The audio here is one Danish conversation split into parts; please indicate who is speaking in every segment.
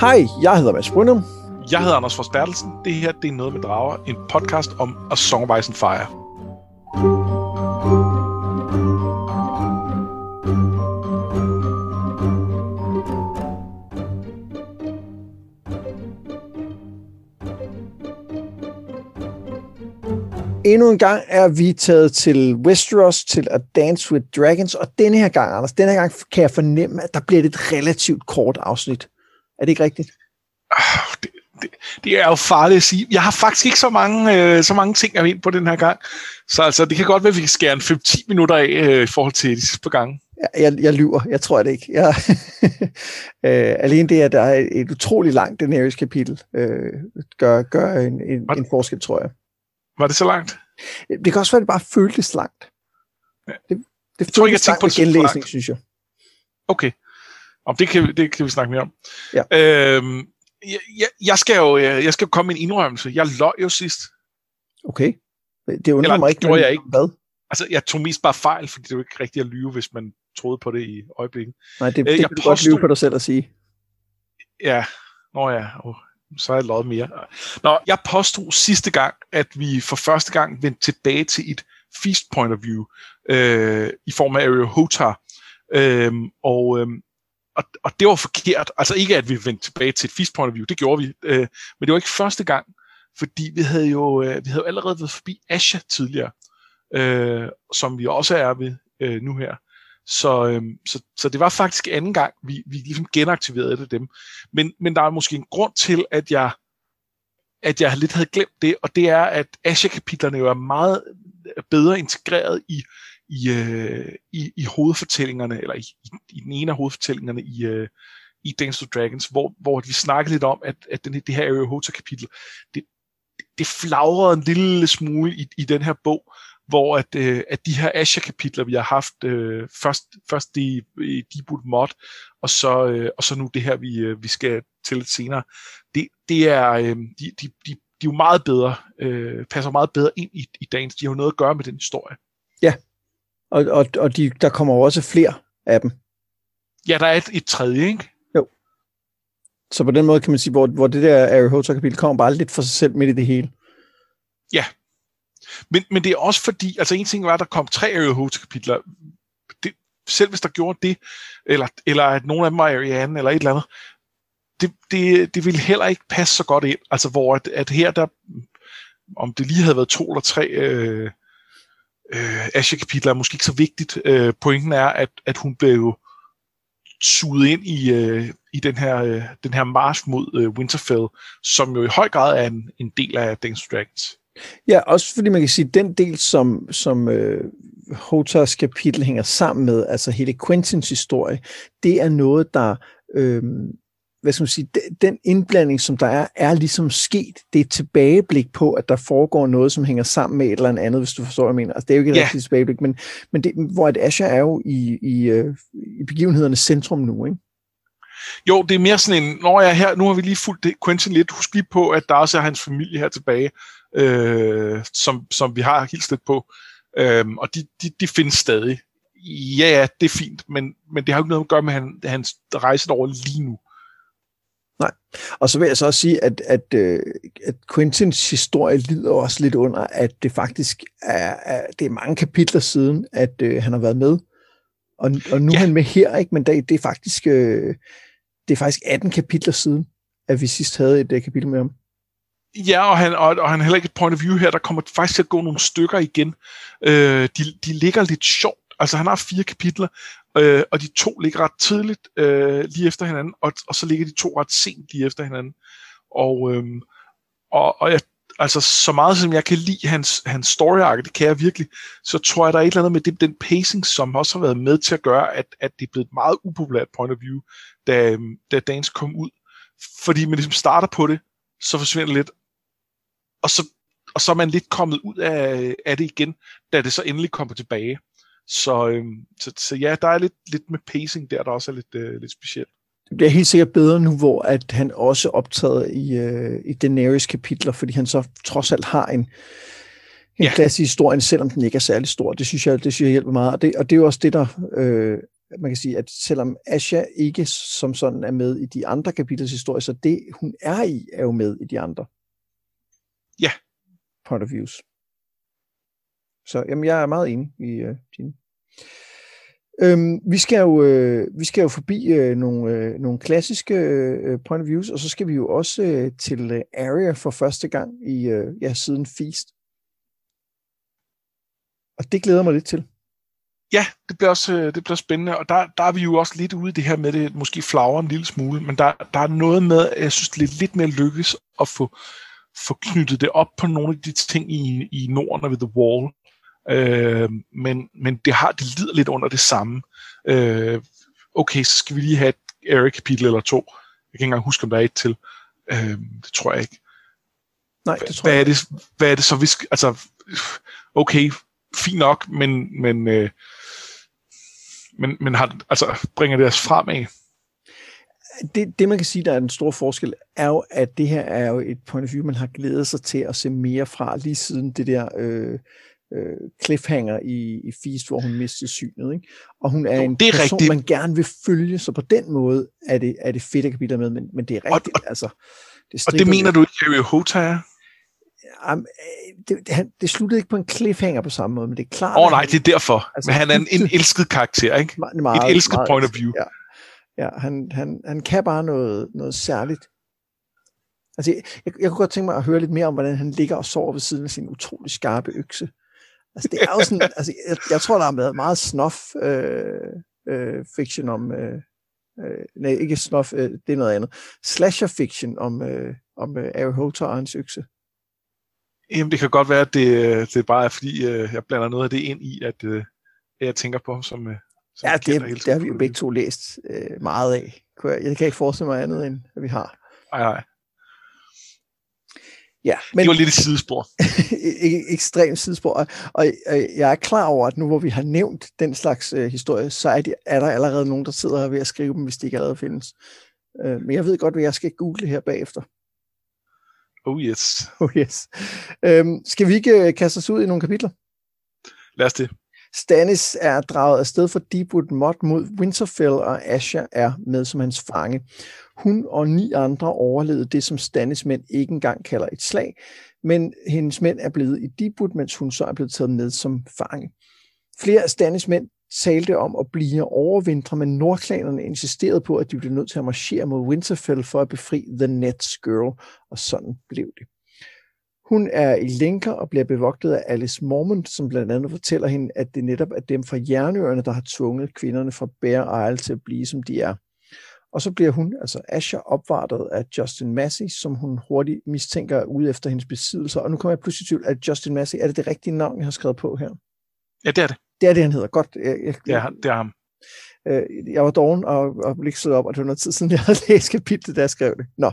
Speaker 1: Hej, jeg hedder Mads Brynum.
Speaker 2: Jeg hedder Anders Fors Bertelsen. Det her det er Noget med Drager, en podcast om A Song Ice and Fire.
Speaker 1: Endnu en gang er vi taget til Westeros til at Dance with Dragons, og denne her gang, Anders, denne her gang kan jeg fornemme, at der bliver et relativt kort afsnit. Er det ikke rigtigt?
Speaker 2: Ah, Det, det, det er jo farligt at sige. Jeg har faktisk ikke så mange, øh, så mange ting at ind på den her gang. Så altså, det kan godt være, at vi kan skære en 5-10 minutter af øh, i forhold til de sidste par gange.
Speaker 1: Jeg, jeg, jeg lyver, jeg tror det ikke. Jeg, øh, alene det, at der er et, utroligt langt Daenerys kapitel, øh, gør, gør en, en, en forskel, tror jeg.
Speaker 2: Var det så langt?
Speaker 1: Det kan også være, at det bare føltes langt.
Speaker 2: Ja.
Speaker 1: Det, det
Speaker 2: tror ikke, jeg tænkte på det
Speaker 1: genlæsning, synes jeg.
Speaker 2: Okay. Om det kan, det kan vi snakke mere om.
Speaker 1: Ja.
Speaker 2: Øhm, jeg, jeg, jeg, skal jo, øh, jeg skal jo komme med en indrømmelse. Jeg løg jo sidst.
Speaker 1: Okay. Det undrer
Speaker 2: Eller,
Speaker 1: mig ikke.
Speaker 2: gjorde jeg ikke.
Speaker 1: Hvad?
Speaker 2: Altså, jeg tog mest bare fejl, fordi det er jo ikke rigtigt at lyve, hvis man troede på det i øjeblikket.
Speaker 1: Nej, det,
Speaker 2: Øh,
Speaker 1: det
Speaker 2: jeg
Speaker 1: kan du godt
Speaker 2: påstod-
Speaker 1: lyve på dig selv at sige.
Speaker 2: Ja, nå ja, oh, så er jeg løjet mere. Nå, jeg påstod sidste gang, at vi for første gang vendte tilbage til et feast point of view øh, i form af Ariel Hotar. Øhm, og, øhm, og, og det var forkert. Altså ikke, at vi vendte tilbage til et fisk point of view, det gjorde vi. Øh, men det var ikke første gang, fordi vi havde jo øh, vi havde jo allerede været forbi Asha tidligere, øh, som vi også er ved øh, nu her. Så, øh, så, så det var faktisk anden gang, vi, vi ligesom genaktiverede det dem. Men, men der er måske en grund til, at jeg, at jeg lidt havde glemt det, og det er, at Asha-kapitlerne jo er meget bedre integreret i, i, øh, i, i hovedfortællingerne, eller i, i, i den ene af hovedfortællingerne i, øh, i Dance of Dragons, hvor, hvor vi snakkede lidt om, at, at den, det her Area Hotel-kapitel, det, det flagrede en lille smule i, i den her bog, hvor at, øh, at de her Asha-kapitler, vi har haft øh, først, først i, i Deepwood Mod, og så, øh, og så nu det her, vi, øh, vi skal til lidt senere, det, det er, øh, de, de, de, de er jo meget bedre, øh, passer meget bedre ind i, i dagens, de har jo noget at gøre med den historie.
Speaker 1: Ja, og, og, og de, der kommer jo også flere af dem.
Speaker 2: Ja, der er et, et tredje, ikke?
Speaker 1: Så på den måde kan man sige, hvor, hvor det der Harry Potter kapitel kommer bare lidt for sig selv midt i det hele.
Speaker 2: Men, men det er også fordi, altså en ting var, at der kom tre Ariel Hote-kapitler. Det, selv hvis der gjorde det, eller, eller at nogle af dem var Ariane, eller et eller andet, det, det, det ville heller ikke passe så godt ind. Altså hvor at, at her, der, om det lige havde været to eller tre øh, øh, Asha-kapitler, er måske ikke så vigtigt. Øh, pointen er, at, at hun blev suget ind i, øh, i den her, øh, den her march mod øh, Winterfell, som jo i høj grad er en, en del af Dance Dragons.
Speaker 1: Ja, også fordi man kan sige, at den del, som, som øh, Hotars kapitel hænger sammen med, altså hele Quentins historie, det er noget, der, øh, hvad skal man sige, de- den indblanding, som der er, er ligesom sket. Det er et tilbageblik på, at der foregår noget, som hænger sammen med et eller andet, hvis du forstår, hvad jeg mener. Altså, det er jo ikke et
Speaker 2: Ja.
Speaker 1: rigtigt tilbageblik, men, men det, hvor at Asher er jo i, i, øh, i begivenhedernes centrum nu, ikke?
Speaker 2: Jo, det er mere sådan en, når jeg er her, nu har vi lige fulgt det, Quentin lidt, husk lige på, at der også er hans familie her tilbage, øh, som, som vi har hilst lidt på, øhm, og de, de, de findes stadig. Ja, ja, det er fint, men, men det har jo ikke noget at gøre med han, hans rejse over lige nu.
Speaker 1: Og så vil jeg så også sige, at, at, øh, at Quentins historie lider også lidt under, at det faktisk er, er det er mange kapitler siden, at øh, han har været med. Og, og nu
Speaker 2: Ja.
Speaker 1: er han med her, ikke? men det, det, er faktisk, øh, det er faktisk 18 kapitler siden, at vi sidst havde et øh, kapitel med ham.
Speaker 2: Ja, og han, og, og han har heller ikke et point of view her, der kommer faktisk til at gå nogle stykker igen. Øh, de, de ligger lidt sjovt. Altså han har fire kapitler, øh, og de to ligger ret tidligt øh, lige efter hinanden, og, og så ligger de to ret sent lige efter hinanden. Og, øh, og, og jeg, altså så meget som jeg kan lide hans, hans story arc, det kan jeg virkelig, så tror jeg, der er et eller andet med det, den pacing, som også har været med til at gøre, at, at det er blevet et meget upopulært point of view, da, øh, da Dance kom ud. Fordi man ligesom starter på det, så forsvinder det lidt, og så, og så er man lidt kommet ud af, af det igen, da det så endelig kommer tilbage. Så, øhm, så, så ja, der er lidt, lidt med pacing der, der også er lidt, øh, lidt specielt.
Speaker 1: Det bliver helt sikkert bedre nu, hvor at han også optræder i, øh, i Daenerys kapitler, fordi han så trods alt har en, en
Speaker 2: Ja.
Speaker 1: ja. plads i historien, selvom den ikke er særlig stor. Det synes jeg, det synes jeg hjælper meget. Og det, og det er jo også det, der øh, man kan sige, at selvom Asha ikke som sådan er med i de andre kapitlers historie, så det, hun er i, er jo med i de andre.
Speaker 2: Ja.
Speaker 1: Point of views. Så jamen, jeg er meget enig i øh, din. Øhm, vi, skal jo, øh, vi skal jo forbi øh, nogle, øh, nogle klassiske øh, point of views, og så skal vi jo også øh, til øh, Area for første gang i øh, ja, siden Feast. Og det glæder mig lidt til.
Speaker 2: Ja, det bliver også øh, det bliver spændende, og der, der er vi jo også lidt ude i det her med det, måske flager en lille smule, men der, der er noget med, jeg synes, det er lidt mere lykkes at få, få knyttet det op på nogle af de ting i, i Norden og ved The Wall, Øh, men, men det har det lider lidt under det samme. Øh, okay, så skal vi lige have et Eric-kapitel eller to. Jeg kan ikke engang huske, om der er et til. Øh, det tror jeg ikke.
Speaker 1: Nej, det tror
Speaker 2: hvad
Speaker 1: jeg
Speaker 2: er det, hvad er det så, vi skal, altså, okay, fint nok, men, men, øh, men, men har, altså, bringer det os fremad?
Speaker 1: det, det, man kan sige, der er den store forskel, er jo, at det her er jo et point of view, man har glædet sig til at se mere fra, lige siden det der øh, øh, cliffhanger i, i Feast, hvor hun mistede synet. Ikke? Og hun er jo, en
Speaker 2: det er
Speaker 1: person,
Speaker 2: rigtigt.
Speaker 1: man gerne vil følge, så på den måde er det, er det fedt at kapitel med, men, men det er rigtigt.
Speaker 2: Og- og-
Speaker 1: altså, det
Speaker 2: Og det mener du ikke, Harry Hota er?
Speaker 1: Jamen, øh, det, det, det sluttede ikke på en cliffhanger på samme måde, men det er klart,
Speaker 2: Åh oh, nej, det er derfor.
Speaker 1: Altså,
Speaker 2: men han er en, en elsket karakter, ikke?
Speaker 1: meget,
Speaker 2: Et elsket
Speaker 1: meget
Speaker 2: point of view.
Speaker 1: Ja, ja han, han, han kan bare noget, noget særligt. Altså, jeg, jeg, jeg kunne godt tænke mig at høre lidt mere om, hvordan han ligger og sover ved siden af sin utrolig skarpe økse. Altså, det er jo sådan, altså, jeg, jeg tror, der har været meget snuff øh, øh, fiction om, øh, øh, nej, ikke snuff, øh, det er noget andet, slasher fiction om, øh, om øh, Harry Potter og hans økse.
Speaker 2: Jamen, det kan godt være, at det, det bare er, fordi øh, jeg blander noget af det ind i, at øh, jeg tænker på ham som, øh, som
Speaker 1: Ja, det, det har vi jo begge to læst øh, meget af. Jeg, kan ikke forestille mig andet, end at vi har.
Speaker 2: Nej, nej.
Speaker 1: Ja,
Speaker 2: Men... Det var lidt et sidespor.
Speaker 1: ek- ekstremt sidespor. Og, og jeg er klar over, at nu hvor vi har nævnt den slags øh, historie, så er, de, er der allerede nogen, der sidder ved at skrive dem, hvis de ikke allerede findes. Øh, men jeg ved godt, hvad jeg skal google her bagefter.
Speaker 2: Oh yes.
Speaker 1: Oh yes. Øhm, skal vi ikke øh, kaste os ud i nogle kapitler?
Speaker 2: Lad os det.
Speaker 1: Stannis er draget afsted fra Deepwood Mod mod Winterfell, og Asha er med som hans fange. Hun og ni andre overlevede det, som Stannis mænd ikke engang kalder et slag, men hendes mænd er blevet i Deepwood, mens hun så er blevet taget med som fange. Flere af Stannis mænd talte om at blive overvintre, men nordklanerne insisterede på, at de blev nødt til at marchere mod Winterfell for at befri The Nets Girl, og sådan blev det. Hun er i lænker og bliver bevogtet af Alice Mormont, som blandt andet fortæller hende, at det netop er dem fra Jernøerne, der har tvunget kvinderne fra Bear Isle til at blive, som de er. Og så bliver hun, altså Asha, opvartet af Justin Massey, som hun hurtigt mistænker er ude efter hendes besiddelser. Og nu kommer jeg pludselig i tvivl, at Justin Massey, er det det rigtige navn, jeg har skrevet på her?
Speaker 2: Ja, det er det.
Speaker 1: Det er det, han hedder. Godt. Jeg, jeg,
Speaker 2: Det er, det er ham.
Speaker 1: øh, jeg var doven og, og blev ikke op, og det var noget tid siden, jeg havde læst kapitlet, da jeg skrev det. Nå.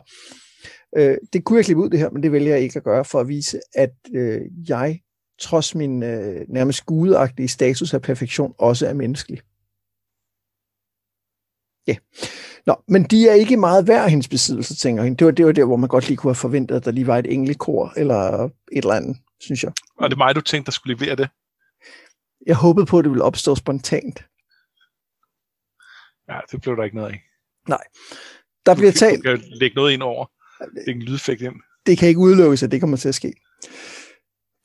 Speaker 1: Øh, det kunne jeg klippe ud det her, men det vælger jeg ikke at gøre, for at vise, at øh, jeg, trods min øh, nærmest gudeagtige status af perfektion, også er menneskelig. Ja. Nå, men de er ikke meget værd, hendes besiddelse, tænker hende. Det var, det var der, hvor man godt lige kunne have forventet, at der lige var et englekor, eller et eller andet, synes jeg.
Speaker 2: Og det er mig, du tænkte, der skulle levere det.
Speaker 1: Jeg håbede på, at det ville opstå spontant.
Speaker 2: Ja, det blev der ikke noget af.
Speaker 1: Der bliver
Speaker 2: Du
Speaker 1: talt,
Speaker 2: kan lægge noget ind over. Lægge en lydeffekt ind.
Speaker 1: det kan ikke udelukkes, at det kommer til at ske.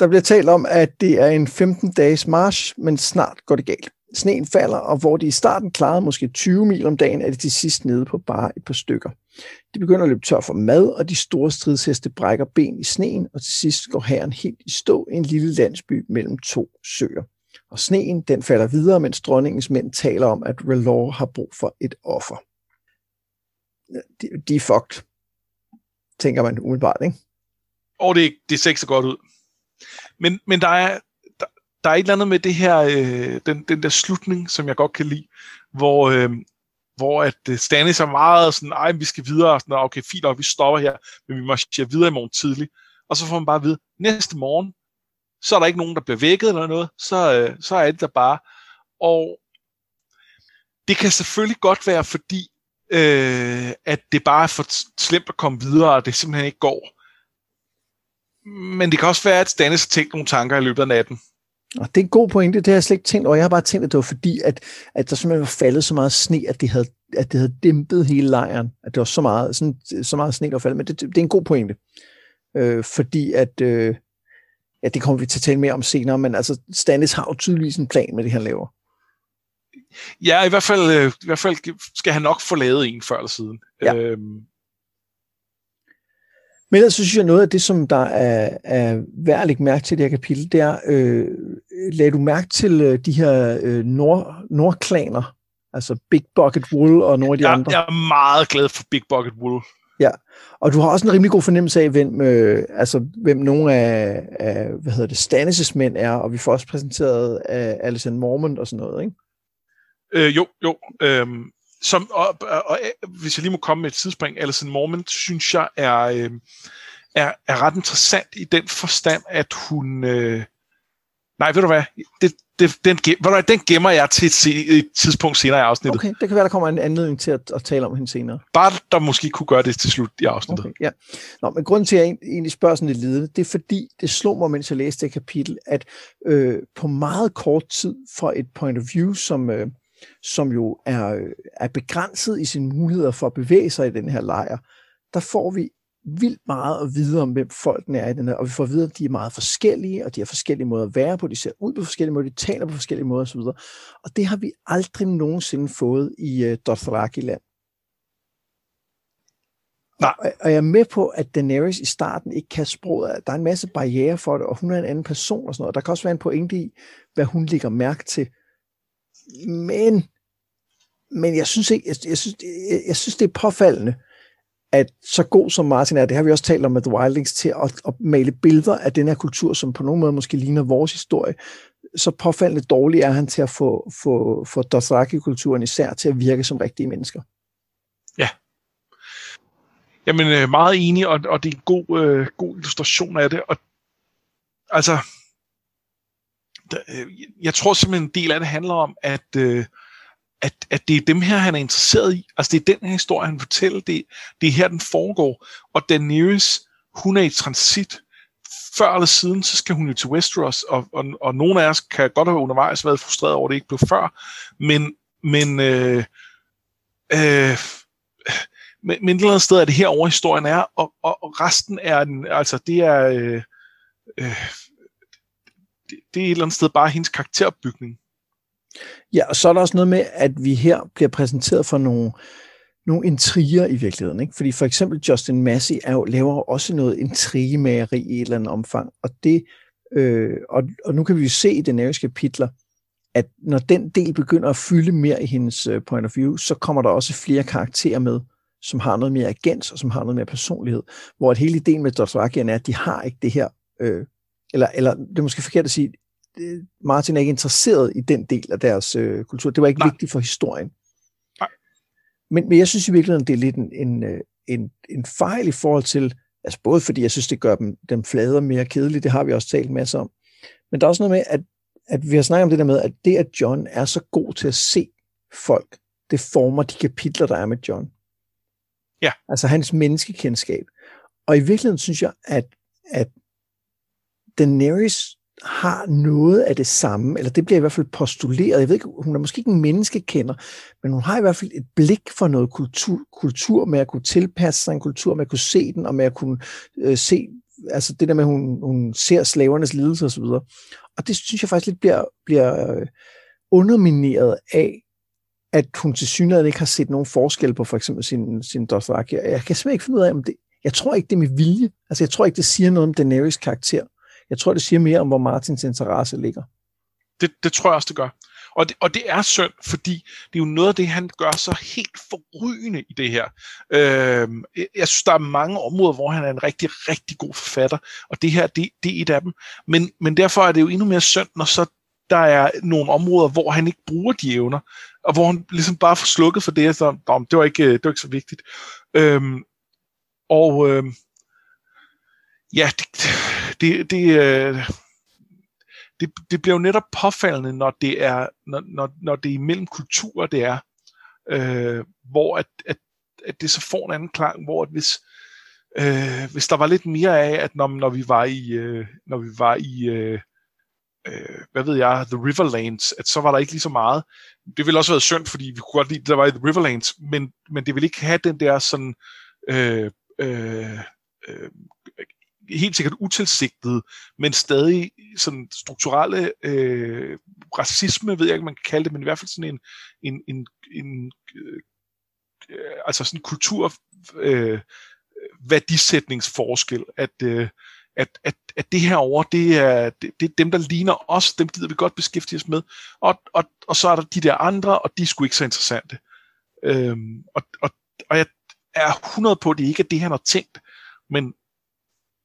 Speaker 1: Der bliver talt om, at det er en 15-dages march, men snart går det galt. Sneen falder, og hvor de i starten klarede måske 20 mil om dagen, er det til sidst nede på bare et par stykker. De begynder at løbe tør for mad, og de store stridsheste brækker ben i sneen, og til sidst går hæren helt i stå i en lille landsby mellem to søer. Og sneen, den falder videre, mens dronningens mænd taler om, at Relore har brug for et offer. De, de er fucked, tænker man umiddelbart, ikke?
Speaker 2: Og det, det ser ikke så godt ud. Men, men der, er, der, er et eller andet med det her, øh, den, den der slutning, som jeg godt kan lide, hvor, øh, hvor at øh, Stannis er meget sådan, ej, vi skal videre, og sådan, okay, fint nok, vi stopper her, men vi marcherer videre i morgen tidlig. Og så får man bare at vide, næste morgen, så er der ikke nogen, der bliver vækket eller noget, så, øh, så er det der bare. Og det kan selvfølgelig godt være, fordi øh, at det bare er for slemt at komme videre, og det simpelthen ikke går. Men det kan også være, at Stannis har tænkt nogle tanker i løbet af natten.
Speaker 1: Og det er en god pointe, det har jeg slet ikke tænkt over. Jeg har bare tænkt, at det var fordi, at, at der simpelthen var faldet så meget sne, at det havde, at det havde dæmpet hele lejren. At det var så meget, sådan, så meget sne, der var faldet. Men det, det, er en god pointe. Øh, fordi at, øh, ja, det kommer vi til at tale mere om senere, men altså Stannis har jo tydeligvis en plan med det, han laver.
Speaker 2: Ja, i hvert fald, øh, i hvert fald skal han nok få lavet en før eller siden. Ja. Øhm.
Speaker 1: Men ellers synes jeg, noget af det, som der er, er værd at lægge mærke til i det her kapitel, det er, øh, lagde du mærke til øh, de her øh, nord, nordklaner, altså Big Bucket Wool og nogle af de
Speaker 2: jeg,
Speaker 1: andre?
Speaker 2: Jeg er meget glad for Big Bucket Wool.
Speaker 1: Ja, og du har også en rimelig god fornemmelse af, hvem, øh, altså, hvem nogle af, af hvad hedder det, Stannis' mænd er, og vi får også præsenteret af Alison Mormont og sådan noget, ikke?
Speaker 2: Øh, jo, jo. Øh, som, og, og, og, hvis jeg lige må komme med et tidsspring, Alison Mormont, synes jeg er, øh, er, er ret interessant i den forstand, at hun... Øh, nej, ved du hvad? Det, det, den, den, den gemmer jeg til et, et tidspunkt senere i afsnittet.
Speaker 1: Okay, det kan være, der kommer en anledning til at, at tale om hende senere.
Speaker 2: Bare der måske kunne gøre det til slut i afsnittet. Okay,
Speaker 1: ja. Nå, men grunden til, at jeg egentlig spørger sådan lidt lidende, det er fordi, det slog mig, mens jeg læste det kapitel, at øh, på meget kort tid fra et point of view, som, øh, som jo er, er begrænset i sine muligheder for at bevæge sig i den her lejr, der får vi vildt meget at vide om, hvem folkene er i den her, og vi får at vide, at de er meget forskellige, og de har forskellige måder at være på, de ser ud på forskellige måder, de taler på forskellige måder osv. Og det har vi aldrig nogensinde fået i uh, Dothraki-land.
Speaker 2: Nej.
Speaker 1: Og, jeg er med på, at Daenerys i starten ikke kan sproget. Der er en masse barriere for det, og hun er en anden person og sådan noget. Der kan også være en pointe i, hvad hun lægger mærke til. Men, men jeg synes ikke, jeg, jeg, synes, jeg, jeg synes, det er påfaldende, at så god som Martin er, det har vi også talt om med The Wildlings, til at, at male billeder af den her kultur, som på nogen måde måske ligner vores historie, så påfaldende dårlig er han til at få, få, få Dothraki-kulturen især til at virke som rigtige mennesker.
Speaker 2: Ja. Jamen, øh, meget enig, og, og det er en god, øh, god illustration af det. Og, altså, Øh, jeg tror simpelthen, en del af det handler om, at øh, at, at det er dem her, han er interesseret i. Altså, det er den her historie, han fortæller. Det, det er her, den foregår. Og Daenerys, hun er i transit. Før eller siden, så skal hun jo til Westeros, og, og, og nogle af os kan godt have undervejs været frustreret over, at det ikke blev før. Men, men, øh, øh, men, men et eller andet sted er det her over historien er, og, og, og resten er den, altså det er, øh, øh, det, det er et eller andet sted bare hendes karakterbygning.
Speaker 1: Ja, og så er der også noget med, at vi her bliver præsenteret for nogle, nogle intriger i virkeligheden. Ikke? Fordi for eksempel Justin Massey er jo, laver også noget intrigemageri i et eller andet omfang. Og, det, øh, og, og nu kan vi jo se i Daenerys kapitler, at når den del begynder at fylde mere i hendes øh, point of view, så kommer der også flere karakterer med, som har noget mere agens og som har noget mere personlighed. Hvor at hele ideen med Dothrakian er, at de har ikke det her, øh, eller, eller det er måske forkert at sige, Martin er ikke interesseret i den del af deres øh, kultur. Det var ikke Nej. vigtigt for historien.
Speaker 2: Nej.
Speaker 1: Men, men jeg synes i virkeligheden, det er lidt en, en, øh, en, en fejl i forhold til, altså både fordi jeg synes, det gør dem, dem flade og mere kedelige, det har vi også talt masser om, men der er også noget med, at, at vi har snakket om det der med, at det, at John er så god til at se folk, det former de kapitler, der er med John.
Speaker 2: Ja.
Speaker 1: Altså hans menneskekendskab. Og i virkeligheden synes jeg, at, at Daenerys har noget af det samme, eller det bliver i hvert fald postuleret. Jeg ved ikke, hun er måske ikke en menneskekender, men hun har i hvert fald et blik for noget kultur, kultur med at kunne tilpasse sig en kultur, med at kunne se den, og med at kunne øh, se, altså det der med, at hun, hun ser slavernes lidelse osv. Og det synes jeg faktisk lidt bliver, bliver øh, undermineret af, at hun til synligheden ikke har set nogen forskel på for eksempel sin, sin Dothraki. Jeg kan simpelthen ikke finde ud af, om det, jeg tror ikke, det er med vilje. Altså, jeg tror ikke, det siger noget om Daenerys karakter. Jeg tror, det siger mere om, hvor Martins interesse ligger.
Speaker 2: Det, det tror jeg også, det gør. Og det, og det er synd, fordi det er jo noget af det, han gør så helt forrygende i det her. Øh, jeg synes, der er mange områder, hvor han er en rigtig, rigtig god forfatter, og det her, det, det er et af dem. Men, men derfor er det jo endnu mere synd, når så der er nogle områder, hvor han ikke bruger de evner, og hvor han ligesom bare får slukket for det, så det var ikke, det var ikke så vigtigt. Øhm, og øhm, ja, det, det, det, øh, det, det bliver jo netop påfaldende, når det er, når, når, når det er imellem kulturer, det er, øh, hvor at, at, at det så får en anden klang, hvor at hvis, øh, hvis der var lidt mere af, at når, når vi var i, øh, når vi var i, øh, øh, hvad ved jeg, The Riverlands, at så var der ikke lige så meget. Det ville også være synd, fordi vi kunne godt lide, at der var i The Riverlands, men, men det ville ikke have den der sådan, øh, øh, øh, helt sikkert utilsigtet, men stadig sådan strukturelle øh, racisme, ved jeg ikke, man kan kalde det, men i hvert fald sådan en, en, en, en øh, altså sådan kultur øh, værdisætningsforskel, at, øh, at, at, at det her over, det er, det, det er dem, der ligner os, dem gider vi godt beskæftige os med, og, og, og så er der de der andre, og de er sgu ikke så interessante. Øhm, og, og, og jeg er 100 på, at det ikke er det, han har tænkt, men,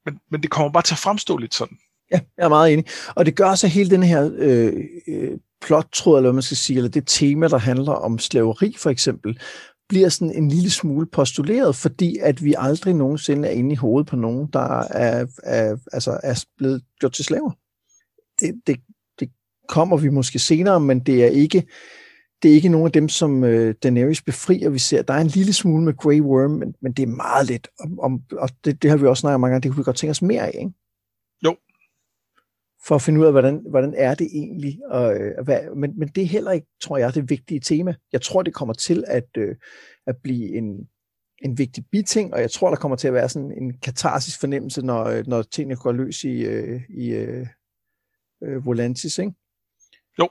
Speaker 2: men, men det kommer bare til at fremstå lidt sådan.
Speaker 1: Ja, jeg er meget enig. Og det gør så hele den her øh, øh, plottråd, eller hvad man skal sige, eller det tema, der handler om slaveri for eksempel, bliver sådan en lille smule postuleret, fordi at vi aldrig nogensinde er inde i hovedet på nogen, der er, er, altså er blevet gjort til slaver. Det, det, det kommer vi måske senere, men det er ikke det er ikke nogen af dem, som øh, Daenerys befrier, vi ser. Der er en lille smule med Grey Worm, men, men det er meget lidt. Om, om, og det, det har vi også snakket om mange gange, det kunne vi godt tænke os mere af, ikke?
Speaker 2: Jo.
Speaker 1: For at finde ud af, hvordan, hvordan er det egentlig. Og, øh, hvad, men, men det er heller ikke, tror jeg, det vigtige tema. Jeg tror, det kommer til at, øh, at blive en, en vigtig biting, og jeg tror, der kommer til at være sådan en katarsisk fornemmelse, når, øh, når tingene går løs i, øh, i øh, øh, Volantis, ikke?
Speaker 2: Jo.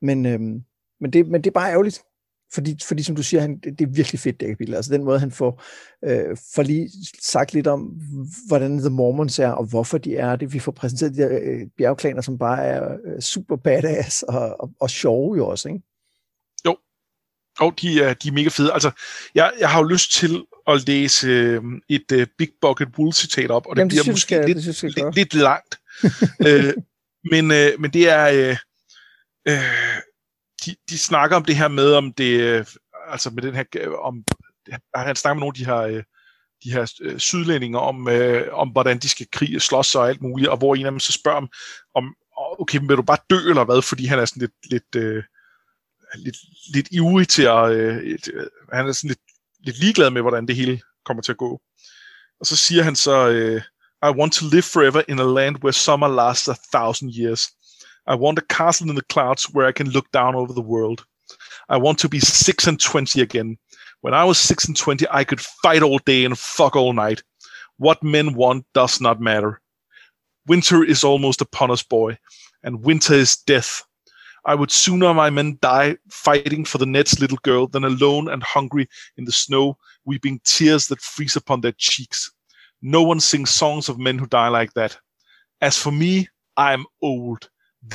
Speaker 1: Men, øh, men, det, men det er bare ærgerligt, fordi, fordi som du siger, han, det, det er virkelig fedt, det kapitel. Altså den måde, han får, øh, får lige sagt lidt om, hvordan The Mormons er, og hvorfor de er det. Vi får præsenteret de der øh, bjergklaner, som bare er øh, super badass og, og, og sjove jo også, ikke?
Speaker 2: Jo, og de er, de er mega fede. Altså, jeg, jeg har jo lyst til at læse øh, et uh, Big Bucket Wool citat op, og det
Speaker 1: Jamen, det
Speaker 2: bliver måske
Speaker 1: skal,
Speaker 2: lidt,
Speaker 1: det synes,
Speaker 2: lidt, lidt langt. øh, men, øh, men det er... Øh, øh, de, de snakker om det her med, om det, altså med den her, om, han snakker med nogle af de her, øh, de her øh, sydlændinger om, øh, om, hvordan de skal krige, slås og alt muligt, og hvor en af dem så spørger om, om okay, vil du bare dø eller hvad, fordi han er sådan lidt, lidt, øh, lidt, lidt ivrig til at, øh, øh, han er sådan lidt, lidt ligeglad med, hvordan det hele kommer til at gå. Og så siger han så, øh, I want to live forever in a land where summer lasts a thousand years. I want a castle in the clouds where I can look down over the world. I want to be six and twenty again. When I was six and twenty, I could fight all day and fuck all night. What men want does not matter. Winter is almost upon us, boy, and winter is death. I would sooner my men die fighting for the Ned's little girl than alone and hungry in the snow, weeping tears that freeze upon their cheeks. No one sings songs of men who die like that. As for me, I am old.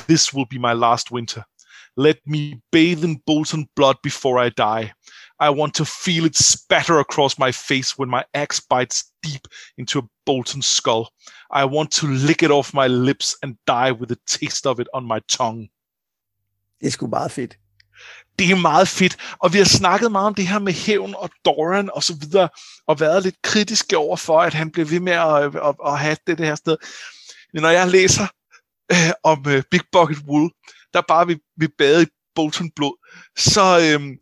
Speaker 2: This will be my last winter. Let me bathe in Bolton blood before I die. I want to feel it spatter across my face when my axe bites deep into a Bolton skull. I want to lick it off my lips and die with the taste of it on my tongue.
Speaker 1: Det er sgu meget fedt.
Speaker 2: Det er meget fedt, og vi har snakket meget om det her med hævn og Doran og så videre, og været lidt kritiske over for, at han blev ved med at, at, at have det, det her sted. Men når jeg læser øh, om øh, Big Bucket Wool, der bare vil, vil bade i Bolton blod, så, øh,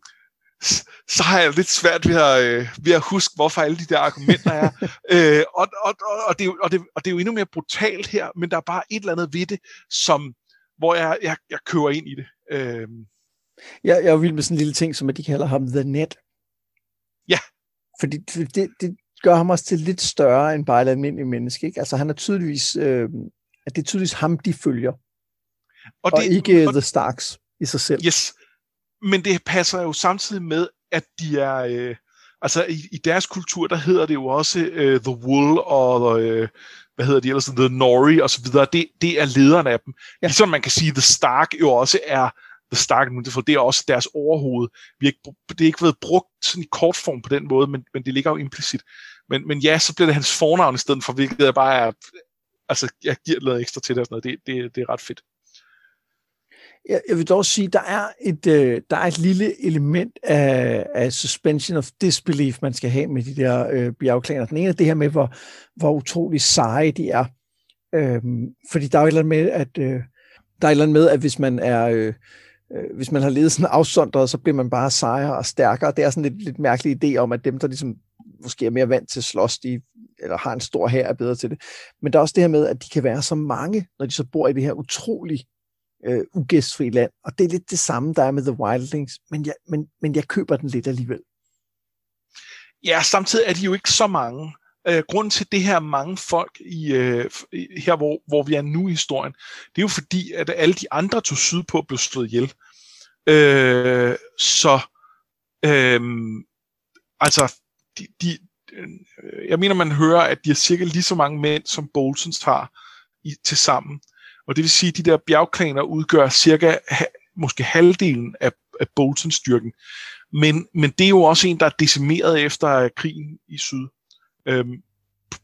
Speaker 2: så har jeg lidt svært ved at, øh, ved at huske, hvorfor alle de der argumenter er. øh, og, og, og, og, det, og, det, og det er jo endnu mere brutalt her, men der er bare et eller andet ved det, som, hvor jeg, jeg, jeg kører ind i det. Øh,
Speaker 1: Jeg, jeg er vild med sådan en lille ting, som at de kalder ham The Net.
Speaker 2: Ja.
Speaker 1: Fordi det, det gør ham også til lidt større end bare et almindeligt menneske. Ikke? Altså han er tydeligvis, øh, at det er tydeligvis ham, de følger. Og, og det, ikke og, The Starks i sig selv.
Speaker 2: Yes, men det passer jo samtidig med, at de er... Øh, altså i, i deres kultur, der hedder det jo også øh, The Wool og... Øh, hvad hedder de ellers, The Nori og så videre, det, det er lederne af dem. Ja. Ligesom man kan sige, The Stark jo også er The Stark, for det er også deres overhoved. Vi har ikke, det er ikke været brugt sådan i kort form på den måde, men, men det ligger jo implicit. Men, men ja, så bliver det hans fornavn i stedet for, hvilket bare er, altså, jeg giver noget ekstra til det og sådan noget. Det, det, det er ret fedt.
Speaker 1: Jeg, jeg vil dog sige, der er et, øh, der er et lille element af, af suspension of disbelief, man skal have med de der øh, bjergklaner. Den ene er det her med, hvor, hvor utrolig seje de er. Øhm, fordi der er jo et eller andet med, at øh, der er et eller andet med, at hvis man er øh, øh hvis man har levet sådan afsondret, så bliver man bare sejere og stærkere. Det er sådan lidt, lidt mærkelig idé om, at dem, der ligesom måske er mere vant til at slås, de, eller har en stor her, er bedre til det. Men der er også det her med, at de kan være så mange, når de så bor i det her utrolig øh, ugæstfri land. Og det er lidt det samme, der er med The Wildlings, men jeg, men, men jeg køber den lidt alligevel.
Speaker 2: Ja, samtidig er de jo ikke så mange. Øh, grunden til det her mange folk i øh, her, hvor, hvor vi er nu i historien, det er jo fordi, at alle de andre tog sydpå blev slået ihjel. Øh, så øh, altså, de, de, øh, jeg mener, man hører, at de har cirka lige så mange mænd, som Bolsons har i, til sammen. Og det vil sige, at de der bjergklaner udgør cirka måske halvdelen af, af Bolsons styrken. Men, men det er jo også en, der er decimeret efter øh, krigen i syd. Øhm,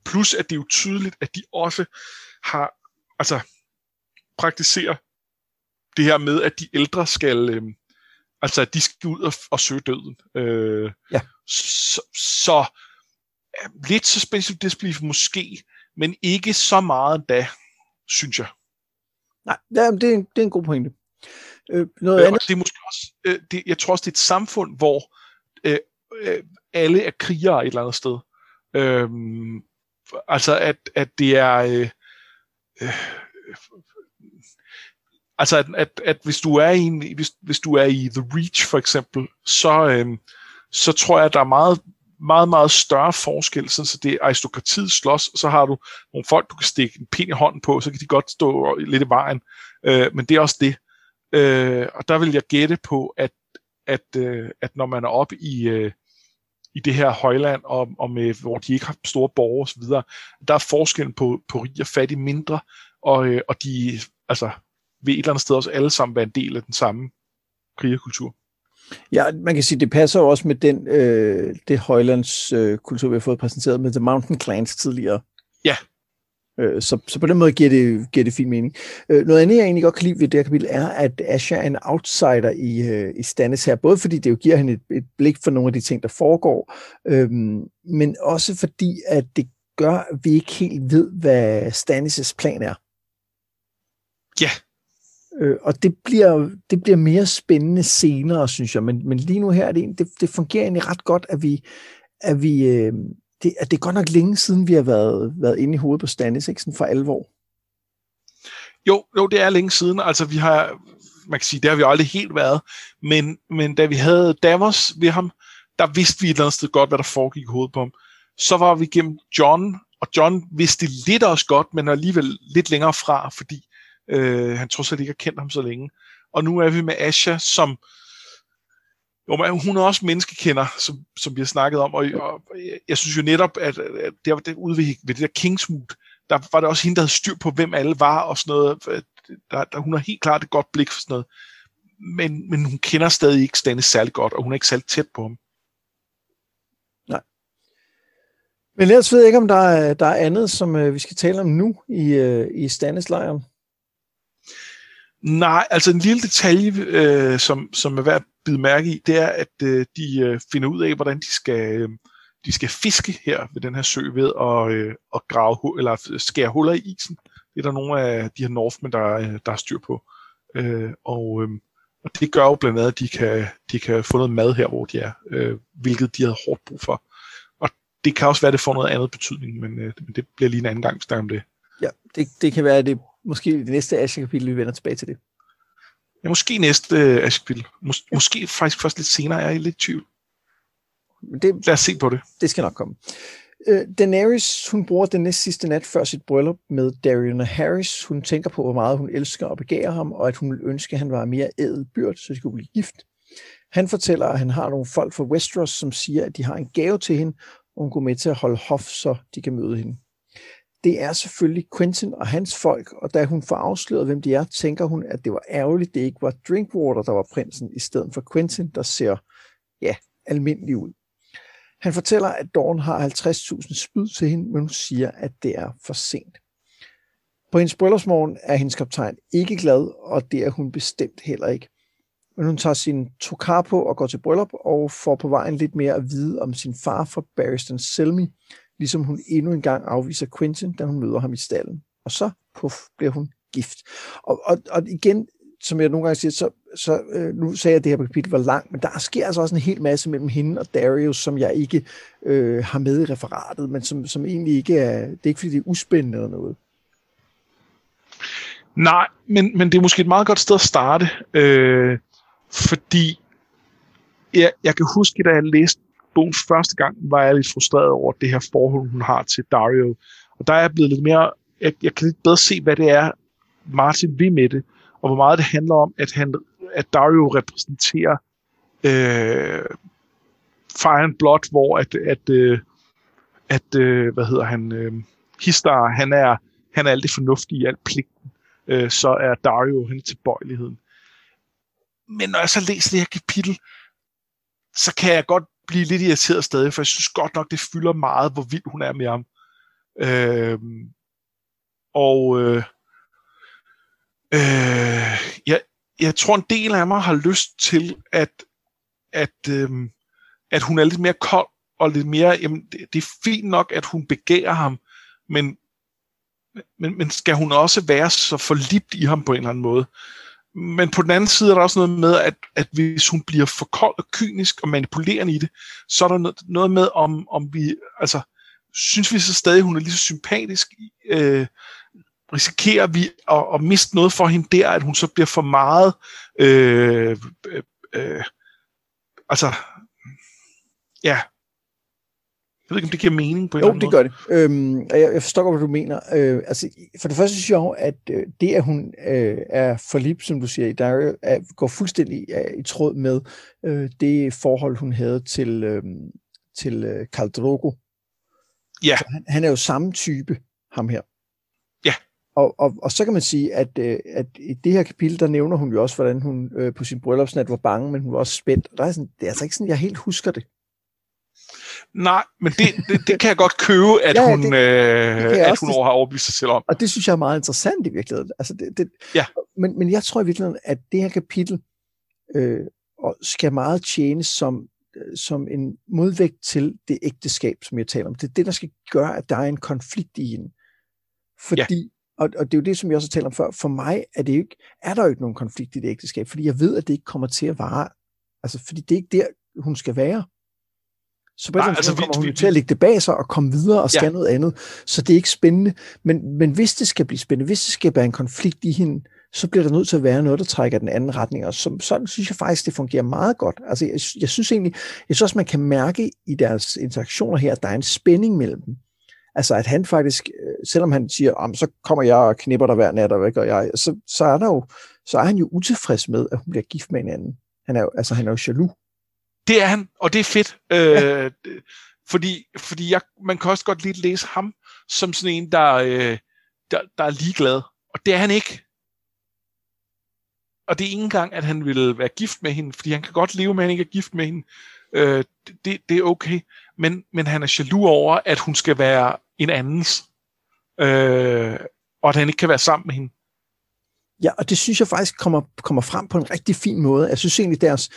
Speaker 2: plus at det er jo tydeligt, at de også har, altså praktiserer det her med, at de ældre skal, øhm, altså at de skal ud og, og søge døden. Øh,
Speaker 1: ja.
Speaker 2: Så, så lidt suspensive disbelief måske, men ikke så meget da, synes jeg.
Speaker 1: Nej, det er, det er, en, det er en god pointe.
Speaker 2: Øh, noget øh, andet. Det er måske også, øh, det, jeg tror også, det er et samfund, hvor øh, øh, alle er krigere et eller andet sted. Øh, altså, at, at det er... Øh, øh, altså, at, at, at hvis du er i hvis, hvis du er i The Reach for eksempel, så, øhm, så tror jeg, at der er meget meget, meget større forskel, så det er aristokratiet slås, så har du nogle folk, du kan stikke en pind i hånden på, så kan de godt stå lidt i vejen. Øh, men det er også det. Øh, og der vil jeg gætte på, at, at, øh, at når man er oppe i, øh, i det her højland, og, og med, hvor de ikke har store borgere osv., der er forskellen på, på rig og fattig mindre, og, øh, og de altså, vil et eller andet sted også alle sammen være en del af den samme krigerkultur.
Speaker 1: Ja, man kan sige, det passer jo også med den, øh, det højlands øh, kultur, vi har fået præsenteret med The Mountain Clans tidligere.
Speaker 2: Ja.
Speaker 1: Øh, så, så på den måde giver det, giver det fin mening. Øh, noget andet, jeg egentlig godt kan lide ved det her kapitel, er, at Asha er en outsider i, øh, i Stannis her, både fordi det jo giver hende et, et blik for nogle af de ting, der foregår, øh, men også fordi, at det gør, at vi ikke helt ved, hvad Stannis' plan er.
Speaker 2: Ja,
Speaker 1: Øh, og det bliver, det bliver mere spændende senere, synes jeg. Men, men lige nu her, det, det, det fungerer egentlig ret godt, at vi, at vi øh, det, at det er godt nok længe siden, vi har været, været inde i hovedet på Stannis, ikke sådan for alvor.
Speaker 2: Jo, jo, det er længe siden. Altså, vi har, man kan sige, det har vi aldrig helt været. Men, men da vi havde Davos ved ham, der vidste vi et eller andet sted godt, hvad der foregik i hovedet på ham. Så var vi gennem John, og John vidste lidt også godt, men alligevel lidt længere fra, fordi Øh, han trods alt ikke har kendt ham så længe. Og nu er vi med Asha, som jo, men hun er også menneskekender, som, som vi har snakket om, og, og jeg synes jo netop, at, at der, der ude ved, ved det der Kingsmood, der var det også hende, der havde styr på, hvem alle var og sådan noget. Der, der, hun har helt klart et godt blik for sådan noget. Men, men hun kender stadig ikke Stannis særlig godt, og hun er ikke særlig tæt på ham.
Speaker 1: Nej. Men ellers ved jeg ikke, om der er, der er andet, som øh, vi skal tale om nu i, øh, i Stannis-lejren.
Speaker 2: Nej, altså en lille detalje, øh, som, som er værd at bide mærke i, det er, at øh, de øh, finder ud af, hvordan de skal, øh, de skal fiske her ved den her sø ved at, øh, at grave, eller skære huller i isen. Det er der nogle af de her Northmen, der, øh, der har styr på. Øh, og, øh, og det gør jo blandt andet, at de kan, de kan få noget mad her, hvor de er, øh, hvilket de havde hårdt brug for. Og det kan også være, at det får noget andet betydning, men, øh, men det bliver lige en anden gang, vi om det.
Speaker 1: Ja, det, det kan være, at det måske det næste Asher-kapitel, vi vender tilbage til det.
Speaker 2: Ja, måske næste uh, Asher-kapitel. Mås- måske faktisk først lidt senere, jeg er lidt i tvivl. Det, Lad os se på det.
Speaker 1: Det skal nok komme. Uh, Daenerys, hun bruger den næste sidste nat før sit bryllup med Darion og Harris. Hun tænker på, hvor meget hun elsker og begærer ham, og at hun vil ønske, at han var mere ædelbyrd, så de kunne blive gift. Han fortæller, at han har nogle folk fra Westeros, som siger, at de har en gave til hende, og hun går med til at holde hof, så de kan møde hende det er selvfølgelig Quentin og hans folk, og da hun får afsløret, hvem de er, tænker hun, at det var ærgerligt, det ikke var Drinkwater, der var prinsen, i stedet for Quentin, der ser, ja, almindelig ud. Han fortæller, at Dawn har 50.000 spyd til hende, men hun siger, at det er for sent. På hendes bryllupsmorgen er hendes kaptajn ikke glad, og det er hun bestemt heller ikke. Men hun tager sin tokar på og går til bryllup, og får på vejen lidt mere at vide om sin far fra Barristan Selmy, ligesom hun endnu en gang afviser Quentin, da hun møder ham i stallen. Og så, puff, bliver hun gift. Og, og, og igen, som jeg nogle gange siger, så, så øh, nu sagde jeg, at det her kapitel var langt, men der sker altså også en hel masse mellem hende og Darius, som jeg ikke øh, har med i referatet, men som, som egentlig ikke er, det er ikke fordi det er uspændende eller noget.
Speaker 2: Nej, men, men det er måske et meget godt sted at starte, øh, fordi jeg, jeg kan huske, da jeg læste bogen første gang, var jeg lidt frustreret over det her forhold, hun har til Dario. Og der er jeg blevet lidt mere, jeg, jeg kan lidt bedre se, hvad det er, Martin vil med det, og hvor meget det handler om, at, han, at Dario repræsenterer øh, Fire and Blood, hvor at, at, øh, at øh, hvad hedder han, øh, Histar, han er, han er alt det fornuftige i alt pligten, øh, så er Dario hen til bøjeligheden. Men når jeg så læser det her kapitel, så kan jeg godt blive lidt irriteret stadig, for jeg synes godt nok, det fylder meget, hvor vild hun er med ham. Øh, og øh, øh, jeg, jeg tror, en del af mig har lyst til, at, at, øh, at hun er lidt mere kold, og lidt mere, jamen, det, det er fint nok, at hun begærer ham, men, men, men skal hun også være så forlibt i ham på en eller anden måde? Men på den anden side er der også noget med, at, at hvis hun bliver for kold og kynisk og manipulerende i det, så er der noget, noget med, om, om vi, altså, synes vi så stadig, hun er lige så sympatisk, øh, risikerer vi at, at miste noget for hende der, at hun så bliver for meget, øh, øh, øh, altså, ja, ved ikke, om det giver mening på en
Speaker 1: jo,
Speaker 2: eller anden
Speaker 1: det gør det. Øhm, jeg, jeg forstår godt, hvad du mener. Øh, altså, for det første synes jeg jo, at øh, det, at hun øh, er forlibt, som du siger, i Dario, er, går fuldstændig er, i tråd med øh, det forhold, hun havde til, øh, til øh, Karl Drogo.
Speaker 2: Ja.
Speaker 1: Altså, han, han er jo samme type, ham her.
Speaker 2: Ja.
Speaker 1: Og, og, og så kan man sige, at, øh, at i det her kapitel, der nævner hun jo også, hvordan hun øh, på sin bryllupsnat var bange, men hun var også spændt. Og der er sådan, det er altså ikke sådan, jeg helt husker det.
Speaker 2: Nej, men det, det, det kan jeg godt købe, at
Speaker 1: Ja,
Speaker 2: hun,
Speaker 1: det-
Speaker 2: øh,
Speaker 1: det
Speaker 2: at hun over har overbevist sig selv om.
Speaker 1: Og det synes jeg er meget interessant i virkeligheden. Altså det, det,
Speaker 2: Ja.
Speaker 1: men, men jeg tror i virkeligheden, at det her kapitel øh, skal meget tjene som, øh, som en modvægt til det ægteskab, som jeg taler om. Det er det, der skal gøre, at der er en konflikt i hende. Fordi, og, og det er jo det, som jeg også har talt om før, for mig er, det jo ikke, er der jo ikke nogen konflikt i det ægteskab, fordi jeg ved, at det ikke kommer til at vare. Altså, fordi det er ikke der, hun skal være. Så på
Speaker 2: Nej,
Speaker 1: altså,
Speaker 2: altså, vi-
Speaker 1: kommer hun
Speaker 2: vi-
Speaker 1: til at lægge det bag sig og komme videre og skal
Speaker 2: Ja.
Speaker 1: noget andet. Så det er ikke spændende. Men, men hvis det skal blive spændende, hvis det skal være en konflikt i hende, så bliver der nødt til at være noget, der trækker den anden retning. Og som, sådan synes jeg faktisk, det fungerer meget godt. Altså, jeg, jeg synes egentlig, jeg synes også, man kan mærke i deres interaktioner her, at der er en spænding mellem dem. Altså, at han faktisk, øh, selvom han siger, "Jamen, så kommer jeg og knipper dig hver nat, og hvad gør jeg? Så, så, er der jo, så er han jo utilfreds med, at hun bliver gift med en anden. Han er jo, altså, han er jo jaloux.
Speaker 2: Det er han, og det er fedt. Øh, fordi fordi jeg, man kan også godt lige læse ham som sådan en, der, øh, der, der er ligeglad. Og det er han ikke. Og det er ikke engang, at han vil være gift med hende, fordi han kan godt leve med, at han ikke er gift med hende. Øh, det, det er okay. Men, men han er jaloux over, at hun skal være en andens. Øh, og at han ikke kan være sammen med hende.
Speaker 1: Ja, og det synes jeg faktisk kommer, kommer frem på en rigtig fin måde. Jeg synes egentlig, deres,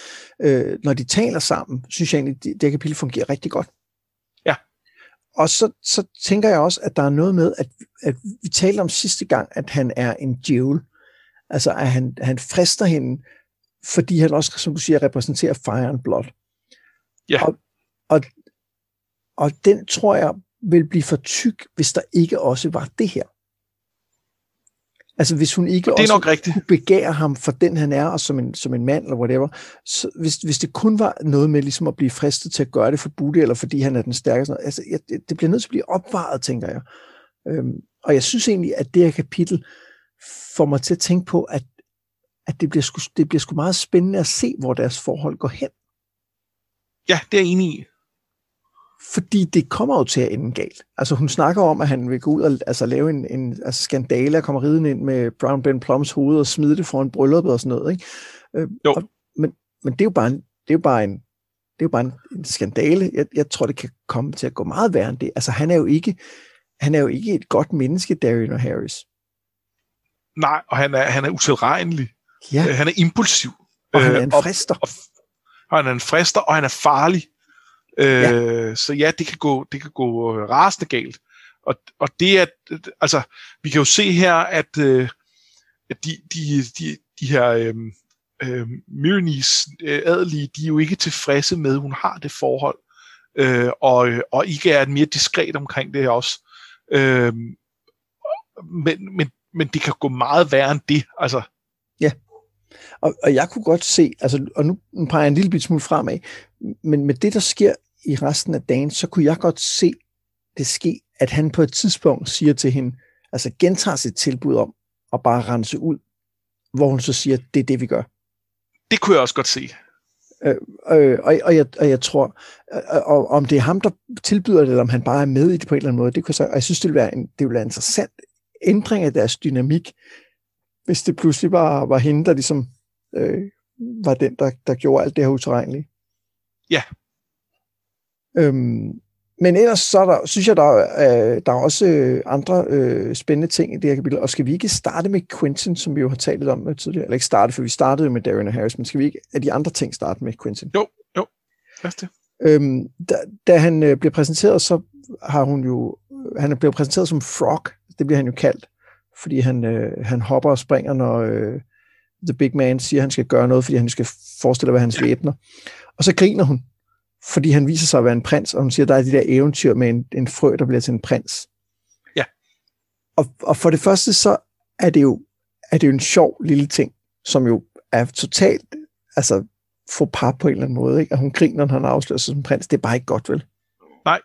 Speaker 1: øh, når de taler sammen, synes jeg egentlig, det, det kapitel fungerer rigtig godt.
Speaker 2: Ja.
Speaker 1: Og så, så tænker jeg også, at der er noget med, at, at vi talte om sidste gang, at han er en djævel. Altså, at han, han frister hende, fordi han også, som du siger, repræsenterer Fire and Blood.
Speaker 2: Ja.
Speaker 1: Og, og, og den tror jeg vil blive for tyk, hvis der ikke også var det her. Altså hvis hun ikke
Speaker 2: Og det er
Speaker 1: også
Speaker 2: rigtigt.
Speaker 1: kunne begære ham for den han er, og som en, som en mand eller whatever, så hvis, hvis det kun var noget med ligesom at blive fristet til at gøre det for Budde, eller fordi han er den stærkeste, altså jeg, det, det bliver nødt til at blive opvaret, tænker jeg. Øhm, og jeg synes egentlig, at det her kapitel får mig til at tænke på, at, at det, bliver sgu, det bliver sgu meget spændende at se, hvor deres forhold går hen.
Speaker 2: Ja, det er jeg enig i.
Speaker 1: Fordi det kommer jo til at ende galt. Altså hun snakker om, at han vil gå ud og altså, lave en, en altså, skandale og komme ridende ind med Brown Ben Plums hoved og smide det foran brylluppet og sådan noget. Ikke? Øh,
Speaker 2: Jo.
Speaker 1: Og, men, men det er jo bare en, det er jo bare en, det er jo bare en, en skandale. Jeg, jeg tror, det kan komme til at gå meget værre end det. Altså han er jo ikke, han er jo ikke et godt menneske, Darian og Harris.
Speaker 2: Nej, og han er, han er utilregnelig.
Speaker 1: Ja,
Speaker 2: Øh, han er impulsiv.
Speaker 1: og han er
Speaker 2: Øh,
Speaker 1: en
Speaker 2: og-
Speaker 1: frister.
Speaker 2: og, og han er en frister, og han er farlig. Øh, Så ja, det kan gå, det kan gå øh, rasende galt. Og, og det er, altså, vi kan jo se her, at, øh, at de, de, de, de her øh, øh, Myrenis øh, adelige, de er jo ikke tilfredse med, at hun har det forhold, øh, og, og ikke er mere diskret omkring det her også. Øh, men, men, men det kan gå meget værre end det. Altså.
Speaker 1: Ja, og, og jeg kunne godt se, altså, og nu, peger jeg en lille smule fremad, men med det, der sker i resten af dagen, så kunne jeg godt se det ske, at han på et tidspunkt siger til hende, altså gentager sit tilbud om at bare rense ud, hvor hun så siger, det er det, vi gør.
Speaker 2: Det kunne jeg også godt se.
Speaker 1: Øh, øh, og, og, jeg, og jeg tror, øh, og, om det er ham, der tilbyder det, eller om han bare er med i det på en eller anden måde, det kunne jeg, så, og jeg synes, det ville være en, det ville være en interessant ændring af deres dynamik, hvis det pludselig bare var hende, der ligesom øh, var den, der, der gjorde alt det her uterrenlige.
Speaker 2: Ja.
Speaker 1: Øhm, men ellers så er der, synes jeg, der, øh, der er også øh, andre øh, spændende ting i det her kapitel. Og skal vi ikke starte med Quentin, som vi jo har talt om tidligere? Eller ikke starte, for vi startede med Darren og Harris, men skal vi ikke af de andre ting starte med Quentin?
Speaker 2: Jo, jo. Lad det.
Speaker 1: Øhm, da, da han øh, bliver præsenteret, så har hun jo... Han er blevet præsenteret som Frog. Det bliver han jo kaldt. Fordi han, øh, han hopper og springer, når øh, The Big Man siger, at han skal gøre noget, fordi han skal forestille, hvad hans væbner. Og så griner hun fordi han viser sig at være en prins, og hun siger, der er de der eventyr med en, en frø, der bliver til en prins.
Speaker 2: Ja.
Speaker 1: Og, og for det første, så er det jo, er det jo en sjov lille ting, som jo er totalt, altså, få par på en eller anden måde, ikke? at hun griner, når han afslører sig som prins. Det er bare ikke godt, vel?
Speaker 2: Nej.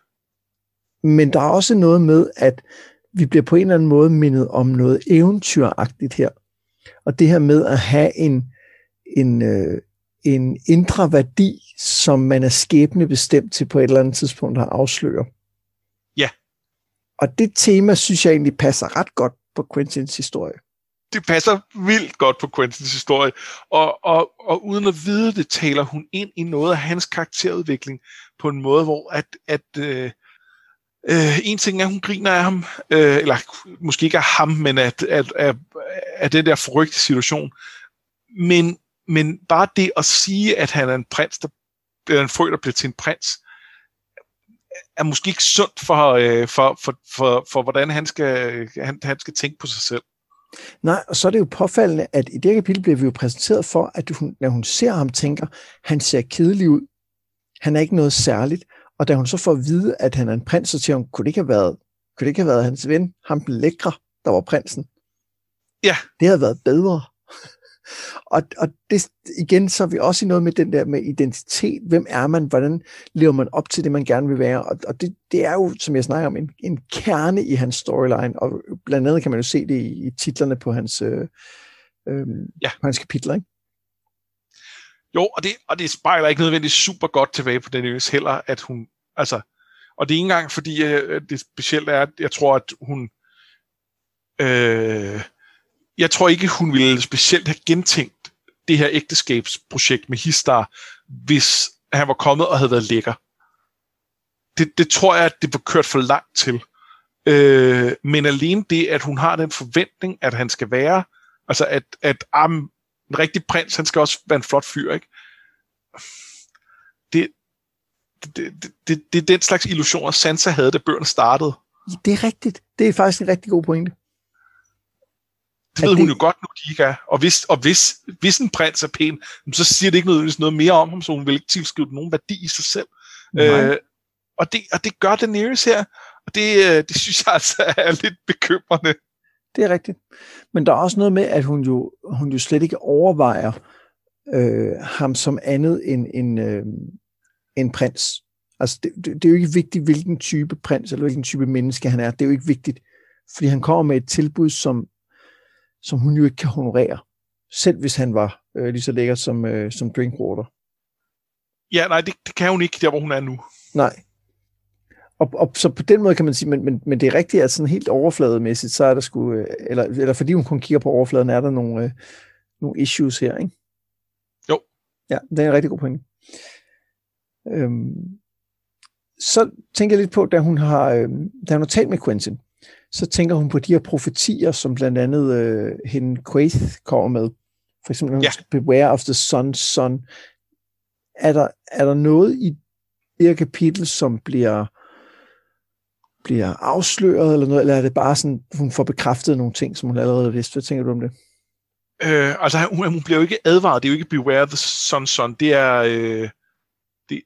Speaker 1: Men der er også noget med, at vi bliver på en eller anden måde mindet om noget eventyragtigt her. Og det her med at have en, en, øh, en indre værdi, som man er skæbne bestemt til på et eller andet tidspunkt at afsløre.
Speaker 2: Ja.
Speaker 1: Og det tema, synes jeg egentlig passer ret godt på Quentins historie.
Speaker 2: Det passer vildt godt på Quentins historie, og, og, og uden at vide det, taler hun ind i noget af hans karakterudvikling på en måde, hvor at, at øh, øh, en ting er, at hun griner af ham, øh, eller måske ikke af ham, men at, at, at, at den der forrygte situation. Men men bare det at sige, at han er en prins, der er en frø, der bliver til en prins, er måske ikke sundt for, øh, for, for, for, for hvordan han skal, han, han skal tænke på sig selv.
Speaker 1: Nej, og så er det jo påfaldende, at i det kapitel bliver vi jo præsenteret for, at hun, når hun ser ham, tænker, han ser kedelig ud. Han er ikke noget særligt. Og da hun så får at vide, at han er en prins, så siger hun, kunne det ikke have været, kunne det ikke have været hans ven, ham den lækre, der var prinsen?
Speaker 2: Ja.
Speaker 1: Det havde været bedre. Og, og det, igen, så er vi også i noget med den der med identitet. Hvem er man? Hvordan lever man op til det, man gerne vil være? Og, og det, det er jo, som jeg snakker om, en, en kerne i hans storyline. Og blandt andet kan man jo se det i, i titlerne på hans, øh, øh, ja. på hans kapitler, ikke?
Speaker 2: Jo, og det, og det spejler ikke nødvendigvis super godt tilbage på den øs heller, at hun, altså, og det er ikke engang fordi, øh, det specielt er, at jeg tror, at hun, øh, jeg tror ikke, hun ville specielt have gentænkt det her ægteskabsprojekt med Histar, hvis han var kommet og havde været lækker. Det, det tror jeg, at det var kørt for langt til. Øh, men alene det, at hun har den forventning, at han skal være, altså at, at um, en rigtig prins, han skal også være en flot fyr, ikke? Det, det, det, det, det er den slags illusioner, Sansa havde, da bøgerne startede.
Speaker 1: Det er rigtigt. Det er faktisk en rigtig god pointe.
Speaker 2: Det ved det... hun jo godt nu, de ikke er. Og hvis, og hvis, hvis en prins er pæn, så siger det ikke nødvendigvis noget mere om ham, så hun vil ikke tilskrive nogen værdi i sig selv. Øh, og, det, og det gør Daenerys her, og det, øh, det synes jeg altså er lidt bekymrende.
Speaker 1: Det er rigtigt. Men der er også noget med, at hun jo, hun jo slet ikke overvejer øh, ham som andet end en, øh, en prins. Altså, det, det, det er jo ikke vigtigt, hvilken type prins eller hvilken type menneske han er. Det er jo ikke vigtigt, fordi han kommer med et tilbud, som som hun jo ikke kan honorere, selv hvis han var øh, lige så lækker som, øh, som Drinkwater.
Speaker 2: Ja, nej, det, det kan hun ikke, der hvor hun er nu.
Speaker 1: Nej. Og, og så på den måde kan man sige, men, men, men det er rigtigt, at sådan helt overflademæssigt, så er der sgu, øh, eller, eller fordi hun kun kigger på overfladen, er der nogle, øh, nogle issues her, ikke?
Speaker 2: Jo.
Speaker 1: Ja, det er en rigtig god point. Øhm, så tænker jeg lidt på, da hun har, øh, da hun har talt med Quentin, så tænker hun på de her profetier, som blandt andet øh, hende Quaith kommer med. For eksempel, ja. Beware of the Sun's Son. Er der, er der noget i det her kapitel, som bliver, bliver afsløret, eller noget, eller er det bare sådan, hun får bekræftet nogle ting, som hun allerede vidste? Hvad tænker du om det?
Speaker 2: Øh, altså, hun, hun bliver jo ikke advaret. Det er jo ikke Beware the Sun's Son. Det er... Øh, det,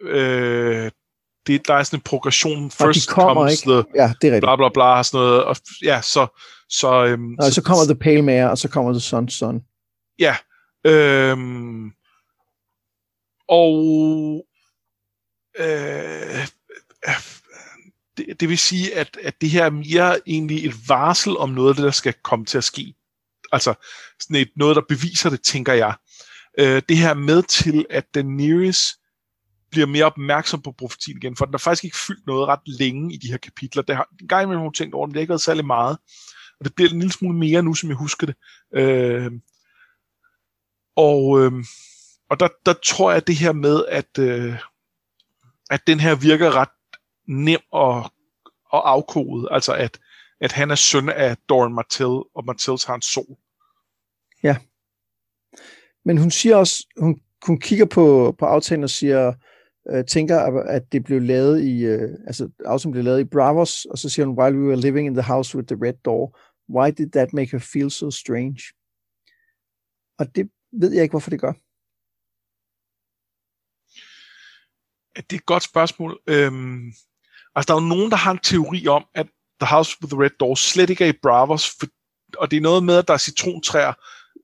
Speaker 2: øh, det, der er sådan en progression. First
Speaker 1: og de kommer
Speaker 2: comes
Speaker 1: ikke.
Speaker 2: the
Speaker 1: ja, det er rigtigt.
Speaker 2: bla bla bla, sådan noget. Og, ja, så... Så, øhm,
Speaker 1: og så, så kommer The Pale Mare, og så kommer The Sun's Son.
Speaker 2: Ja. Øhm, og øh, det, det vil sige, at, at det her er mere egentlig et varsel om noget der skal komme til at ske. Altså sådan et, noget, der beviser det, tænker jeg. Øh, det her med til, at Daenerys bliver mere opmærksom på profetien igen, for den har faktisk ikke fyldt noget ret længe i de her kapitler. Det har, en gang imellem har hun tænkt over, men det har ikke været særlig meget. Og det bliver en lille smule mere nu, som jeg husker det. Øh, og øh, og der, der tror jeg det her med, at, øh, at den her virker ret nem at, at afkode. Altså at, at han er søn af Doran Martell, og Martells har en sol.
Speaker 1: Ja. Men hun siger også, hun, hun kigger på, på aftalen og siger, øh, tænker, at det blev lavet i, øh, altså aftalen blev lavet i Bravos, og så siger hun, while we were living in the house with the red door, why did that make her feel so strange? Og det ved jeg ikke, hvorfor det gør.
Speaker 2: Det er et godt spørgsmål. Øhm, altså, der er jo nogen, der har en teori om, at The House with the Red Door slet ikke er i Bravos, for, og det er noget med, at der er citrontræer,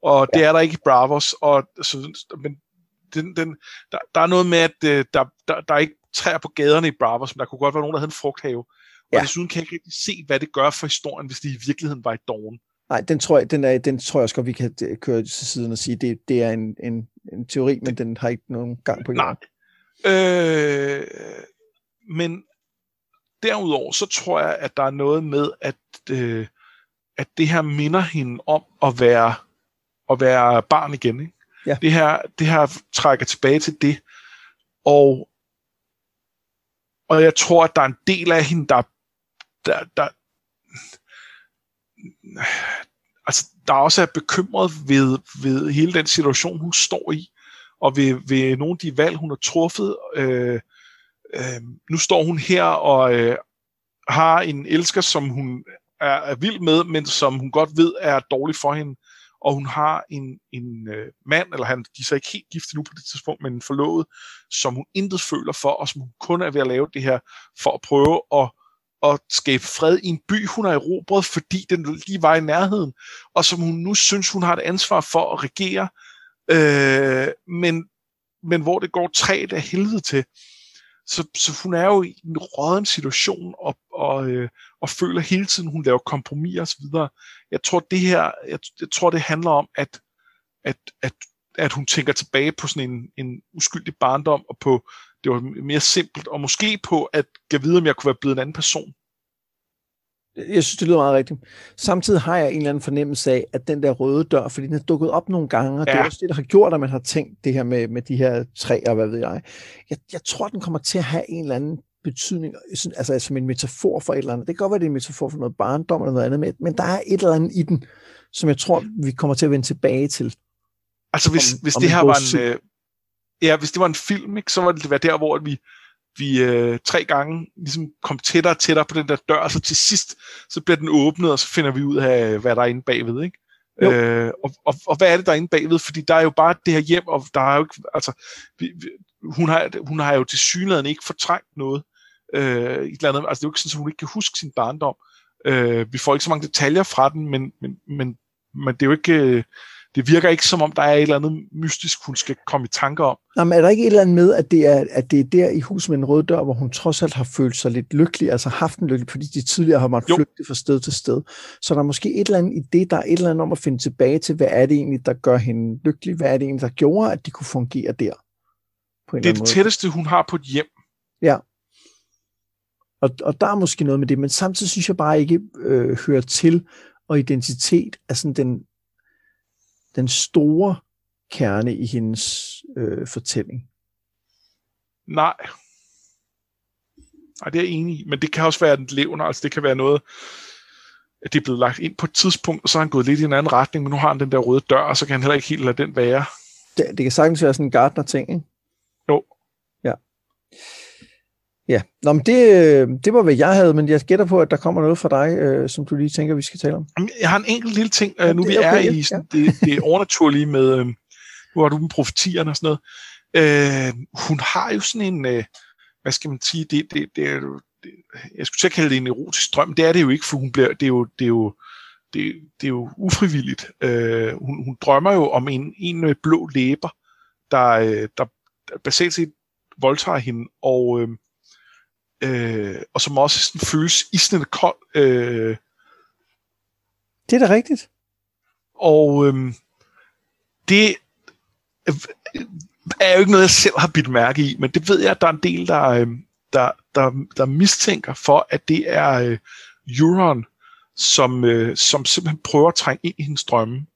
Speaker 2: og ja. det er der ikke i Bravos, og, så, men den, den, der, der er noget med, at øh, der, der, der er ikke træer på gaderne i Bravos, men der kunne godt være nogen, der havde en frugthave. Og ja. desuden kan jeg ikke rigtig se, hvad det gør for historien, hvis det i virkeligheden var i Dawn.
Speaker 1: Nej, den tror jeg, den er, den tror jeg også godt, vi kan køre til siden og sige, det, det er en, en, en teori, men den har ikke nogen gang på jorden.
Speaker 2: Øh, men derudover, så tror jeg, at der er noget med, at, øh, at det her minder hende om at være, at være barn igen. Ikke?
Speaker 1: Ja.
Speaker 2: Det, her, det her trækker tilbage til det. Og, og jeg tror, at der er en del af hende, der, der, der altså, der også er bekymret ved, ved hele den situation, hun står i og ved, ved nogle af de valg, hun har truffet. Øh, øh, nu står hun her og øh, har en elsker, som hun er, er vild med, men som hun godt ved er dårlig for hende. Og hun har en, en øh, mand, eller han, de er så ikke helt gift nu på det tidspunkt, men en forlovet, som hun intet føler for, og som hun kun er ved at lave det her for at prøve at at skabe fred i en by, hun har erobret, fordi den lige var i nærheden, og som hun nu synes, hun har et ansvar for at regere, øh, men, men hvor det går træt af helvede til. Så, så hun er jo i en råden situation, og, og, øh, og føler hele tiden, hun laver kompromis osv. videre. Jeg tror, det her, jeg, jeg tror, det handler om, at, at, at, at hun tænker tilbage på sådan en, en uskyldig barndom, og på, det var mere simpelt, og måske på, at jeg vide, om jeg kunne være blevet en anden person.
Speaker 1: Jeg synes, det lyder meget rigtigt. Samtidig har jeg en eller anden fornemmelse af, at den der røde dør, fordi den er dukket op nogle gange, og ja. det er også det, der har gjort, at man har tænkt det her med, med de her træer, hvad ved jeg. jeg. Jeg tror, den kommer til at have en eller anden betydning, altså som en metafor for et eller andet. Det kan godt være, det er en metafor for noget barndom eller noget andet, men der er et eller andet i den, som jeg tror, vi kommer til at vende tilbage til.
Speaker 2: Altså hvis, om, hvis om det her var en, øh, ja, hvis det var en film, ikke, så var det være der, hvor vi, vi øh, tre gange ligesom kom tættere og tættere på den der dør, og så til sidst, så bliver den åbnet, og så finder vi ud af, hvad der er inde bagved, ikke? Øh, og, og, og hvad er det, der er inde bagved? Fordi der er jo bare det her hjem, og der er jo ikke, altså, vi, vi, hun, har, hun har jo til synligheden ikke fortrængt noget. Øh, et eller andet, altså det er jo ikke sådan, at hun ikke kan huske sin barndom. Øh, vi får ikke så mange detaljer fra den, men, men, men, men det er jo ikke... Øh, det virker ikke som om, der er et eller andet mystisk, hun skal komme i tanker om.
Speaker 1: Nå, men er der ikke et eller andet med, at det er, at det er der i huset med en rød dør, hvor hun trods alt har følt sig lidt lykkelig, altså haft en lykkelig, fordi de tidligere har måttet flygte fra sted til sted. Så der er måske et eller andet i det, der er et eller andet om at finde tilbage til, hvad er det egentlig, der gør hende lykkelig? Hvad er det egentlig, der gjorde, at de kunne fungere der?
Speaker 2: På en det er det måde? tætteste, hun har på et hjem.
Speaker 1: Ja. Og, og der er måske noget med det, men samtidig synes jeg bare ikke øh, hører til, og identitet er sådan den, den store kerne i hendes øh, fortælling.
Speaker 2: Nej. Nej, det er jeg enig i. Men det kan også være den levende. Altså det kan være noget, at det er blevet lagt ind på et tidspunkt, og så har han gået lidt i en anden retning, men nu har han den der røde dør, og så kan han heller ikke helt lade den være.
Speaker 1: Det, det kan sagtens være sådan en Gardner-ting, ikke?
Speaker 2: Jo.
Speaker 1: Ja. Ja, Nå, men det, det var, hvad jeg havde, men jeg gætter på, at der kommer noget fra dig, øh, som du lige tænker, vi skal tale om.
Speaker 2: Jeg har en enkelt lille ting, øh, nu vi okay, er i sådan, ja. det, det overnaturlige med, øh, nu har du med profetierne og sådan noget. Øh, hun har jo sådan en, øh, hvad skal man sige, det, det, det er det, jeg skulle til at kalde det en erotisk drøm, det er det jo ikke, for hun bliver, det er jo, det er jo, det, det er jo ufrivilligt. Øh, hun, hun drømmer jo om en, en med blå læber, der, øh, der, der basalt set voldtager hende, og, øh, øh, og som også sådan føles isnende kold. Øh,
Speaker 1: det er da rigtigt.
Speaker 2: Og øh, det er jo ikke noget, jeg selv har bidt mærke i, men det ved jeg, at der er en del, der, øh, der, der, der mistænker for, at det er øh, Euron, som, øh, som simpelthen prøver at trænge ind i hendes drømme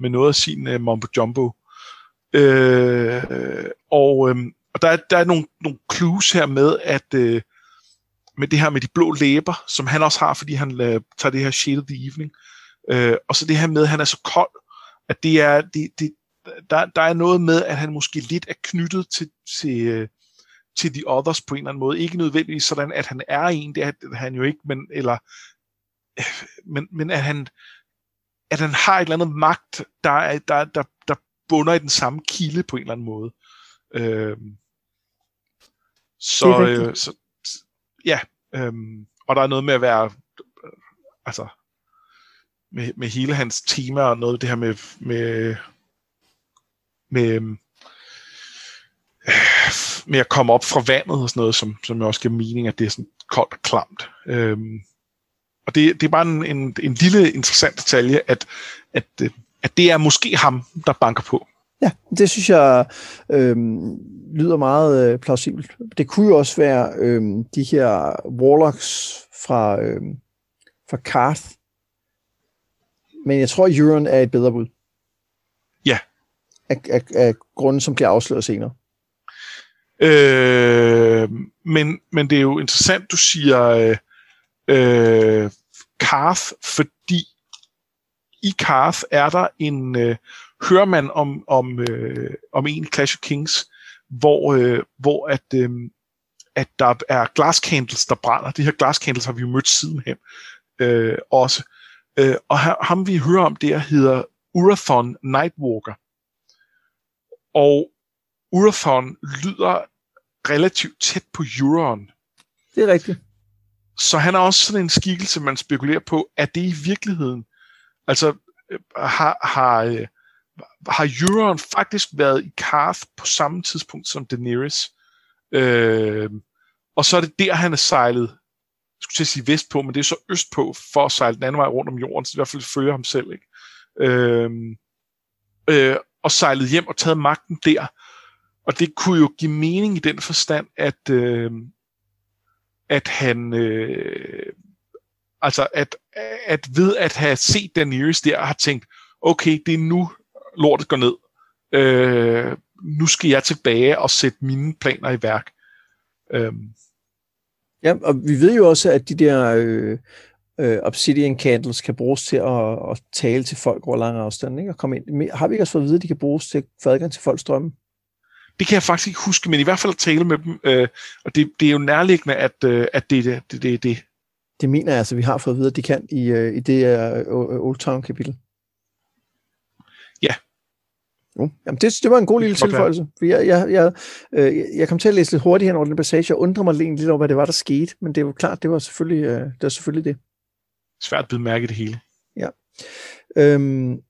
Speaker 2: med noget af sin øh, mumbo jumbo. Øh, og øh, og der, er, der er nogle, nogle clues her med, at øh, med det her med de blå læber, som han også har, fordi han øh, tager det her shade of the evening. Øh, og så det her med, at han er så kold, at det er, det, det, der, der er noget med, at han måske lidt er knyttet til, til, øh, til The Others på en eller anden måde. Ikke nødvendigvis sådan, at han er en, det er han jo ikke, men, eller, men, men at han, at han har et eller andet magt, der, er, der, der, der bunder i den samme kilde på en eller anden måde. Øh, så, øh, så ja, øhm, og der er noget med at være, øh, altså, med, med hele hans tema og noget af det her med, med, med, øhm, med at komme op fra vandet og sådan noget, som, som jeg også giver mening, at det er sådan koldt og klamt. Øhm, og det, det er bare en, en, en lille interessant detalje, at, at, øh, at det er måske ham, der banker på.
Speaker 1: Ja, det synes jeg øh, lyder meget øh, plausibelt. Det kunne jo også være øh, de her Warlocks fra, øh, fra Karth. Men jeg tror, Euron er et bedre bud.
Speaker 2: Ja.
Speaker 1: Af, af, af grunden, som bliver afsløret senere.
Speaker 2: Øh, men, men det er jo interessant, du siger øh, øh, Karth, fordi i Karth er der en, øh, hører man om, om, øh, om en Clash of Kings, hvor, øh, hvor at, øh, at der er glass candles, der brænder. De her glass candles har vi jo mødt sidenhen øh, også. Øh, og ham vi hører om der hedder Urathon Nightwalker. Og Urathon lyder relativt tæt på Euron.
Speaker 1: Det er rigtigt.
Speaker 2: Så han er også sådan en skikkelse, man spekulerer på, er det i virkeligheden? Altså, øh, har, har, øh, har Euron faktisk været i Karth på samme tidspunkt som Daenerys. Øh, og så er det der, han er sejlet, jeg skulle til at sige vestpå, men det er så østpå, for at sejle den anden vej rundt om jorden, så det i hvert fald følger ham selv. Ikke? Øh, øh, og sejlet hjem og taget magten der. Og det kunne jo give mening i den forstand, at, øh, at han... Øh, altså, at, at ved at have set Daenerys der, har tænkt, okay, det er nu, lortet går ned. Øh, nu skal jeg tilbage og sætte mine planer i værk. Øh.
Speaker 1: Ja, og vi ved jo også, at de der øh, øh, obsidian candles kan bruges til at, at tale til folk over lange afstande, ikke? Og komme ind. Har vi ikke også fået at vide, at de kan bruges til få adgang til folks drømme?
Speaker 2: Det kan jeg faktisk ikke huske, men i hvert fald at tale med dem. Øh, og det, det er jo nærliggende, at, øh, at det er det, det, det.
Speaker 1: Det mener jeg altså, vi har fået at vide, at de kan i, øh, i det uh, Old Town kapitel.
Speaker 2: Ja.
Speaker 1: Uh, jamen det, det var en god lille tilføjelse. For jeg, jeg, jeg, øh, jeg kom til at læse lidt hurtigt hen over den passage, og undrede mig lidt over, hvad det var, der skete. Men det var klart, det var selvfølgelig, øh, det, var selvfølgelig det.
Speaker 2: Svært at bide det hele.
Speaker 1: Ja. Øhm,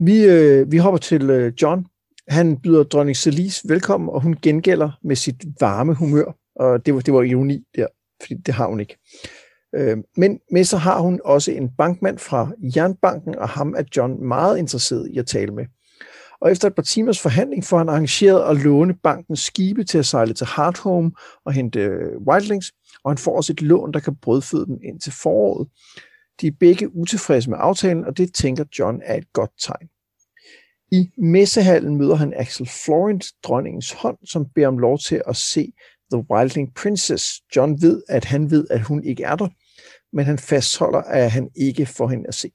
Speaker 1: vi, øh, vi hopper til øh, John. Han byder dronning Celis velkommen, og hun gengælder med sit varme humør. Og det var, det var ironi der, fordi det har hun ikke. Øh, men med så har hun også en bankmand fra Jernbanken, og ham er John meget interesseret i at tale med. Og efter et par timers forhandling får han arrangeret at låne bankens skibe til at sejle til Hardhome og hente øh, Wildlings, og han får også et lån, der kan brødføde dem ind til foråret. De er begge utilfredse med aftalen, og det tænker John er et godt tegn. I messehallen møder han Axel Florent, dronningens hånd, som beder om lov til at se The Wildling Princess. John ved, at han ved, at hun ikke er der, men han fastholder, at han ikke får hende at se.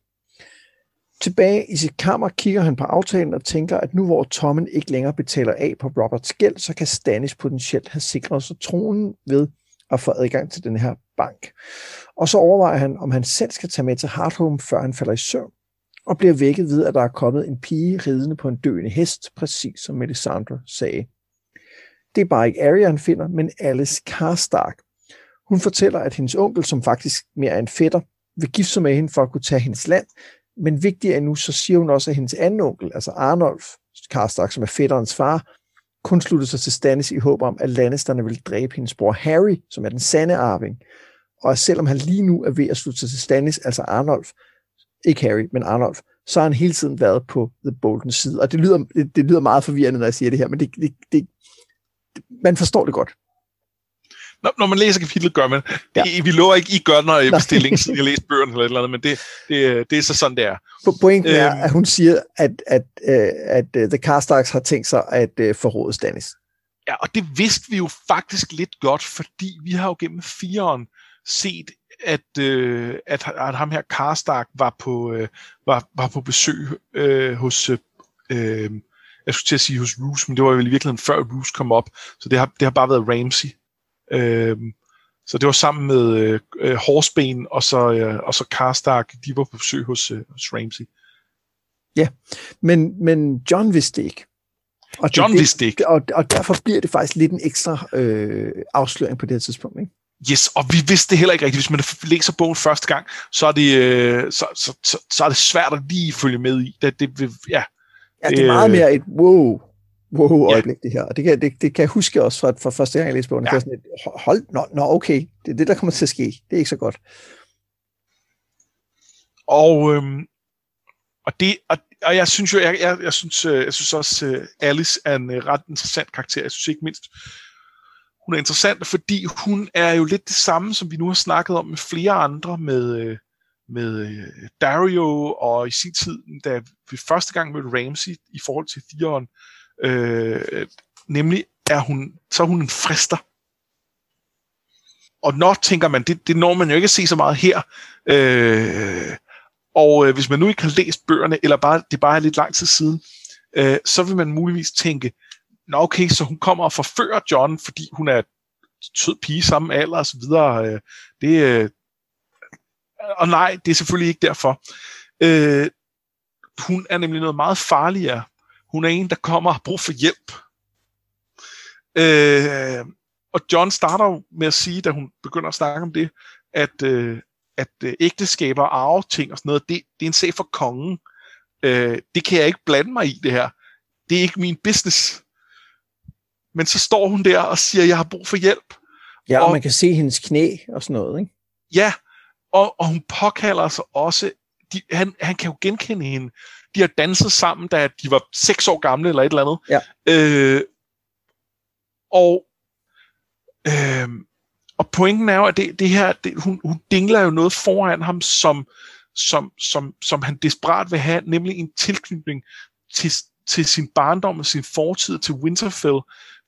Speaker 1: Tilbage i sit kammer kigger han på aftalen og tænker, at nu hvor Tommen ikke længere betaler af på Roberts gæld, så kan Stannis potentielt have sikret sig tronen ved at få adgang til den her bank. Og så overvejer han, om han selv skal tage med til Hardhome, før han falder i søvn, og bliver vækket ved, at der er kommet en pige ridende på en døende hest, præcis som Melisandre sagde. Det er bare ikke Arya, han finder, men Alice Karstark. Hun fortæller, at hendes onkel, som faktisk mere er en fætter, vil gifte sig med hende for at kunne tage hendes land. Men vigtigere endnu, så siger hun også, at hendes anden onkel, altså Arnolf Karstark, som er fætterens far, kun sluttede sig til Stannis i håb om, at Lannisterne ville dræbe hendes bror Harry, som er den sande arving. Og selvom han lige nu er ved at slutte sig til Stannis, altså Arnolf, ikke Harry, men Arnolf, så har han hele tiden været på The Bolton side. Og det lyder, det, det lyder meget forvirrende, når jeg siger det her, men det, det, det, man forstår det godt.
Speaker 2: Når, når man læser kapitlet, gør man. Ja. Vi lover ikke, I gør, når I bestiller siden jeg læst bøgerne eller et eller andet, men det, det, det er så sådan, det er.
Speaker 1: Pointen er, øhm, at hun siger, at, at, at, at uh, The Carstacks har tænkt sig at uh, forråde Stannis.
Speaker 2: Ja, og det vidste vi jo faktisk lidt godt, fordi vi har jo gennem fireåren set, at, øh, at, at ham her Karstark var på, øh, var, var på besøg øh, hos, øh, jeg skulle til at sige hos Roose, men det var jo i virkeligheden før Roose kom op, så det har, det har bare været Ramsey. Øh, så det var sammen med øh, øh, Horseben og så, øh, og så Karstark, de var på besøg hos, øh, hos Ramsey.
Speaker 1: Ja, men, men John vidste ikke.
Speaker 2: Og John det, vidste ikke.
Speaker 1: Og, og derfor bliver det faktisk lidt en ekstra øh, afsløring på det her tidspunkt. Ikke?
Speaker 2: Yes, og vi vidste det heller ikke rigtigt. Hvis man læser bogen første gang, så er det, øh, så, så, så, så er det svært at lige følge med i. Det, det, ja,
Speaker 1: ja, det er meget mere et wow, wow øjeblik, ja. det her. Og det kan, det, det kan jeg huske også fra, fra første gang, jeg læste bogen. Ja. Sådan et, hold, nå, nå, okay, det er det, der kommer til at ske. Det er ikke så godt.
Speaker 2: Og, øhm, og, det, og, og jeg synes jo, jeg, jeg, jeg, synes, øh, jeg synes også, uh, Alice er en uh, ret interessant karakter. Jeg synes ikke mindst, hun er interessant, fordi hun er jo lidt det samme, som vi nu har snakket om med flere andre, med, med Dario, og i sin tid, da vi første gang mødte Ramsey i forhold til Theon, øh, Øh, nemlig er hun, så er hun en frister. Og når tænker man, det, det når man jo ikke at se så meget her. Øh, og øh, hvis man nu ikke har læst bøgerne, eller bare det bare er lidt lang tid siden, øh, så vil man muligvis tænke, nå okay, så hun kommer og forfører John, fordi hun er sød pige samme alder osv. videre. Øh, det, øh, og nej, det er selvfølgelig ikke derfor. Øh, hun er nemlig noget meget farligere. Hun er en, der kommer og har brug for hjælp. Øh, og John starter jo med at sige, da hun begynder at snakke om det, at, øh, at øh, ægteskaber og arveting og sådan noget, det, det er en sag for kongen. Øh, det kan jeg ikke blande mig i, det her. Det er ikke min business. Men så står hun der og siger, jeg har brug for hjælp.
Speaker 1: Ja, og, og man kan se hendes knæ og sådan noget, ikke?
Speaker 2: Ja, og, og hun påkalder sig også, de, han, han kan jo genkende hende. De har danset sammen, da de var seks år gamle eller et eller andet.
Speaker 1: Ja.
Speaker 2: Øh, og, øh, og pointen er jo, at det, det her, det, hun, hun dingler jo noget foran ham, som, som, som, som han desperat vil have, nemlig en tilknytning til, til sin barndom og sin fortid til Winterfell,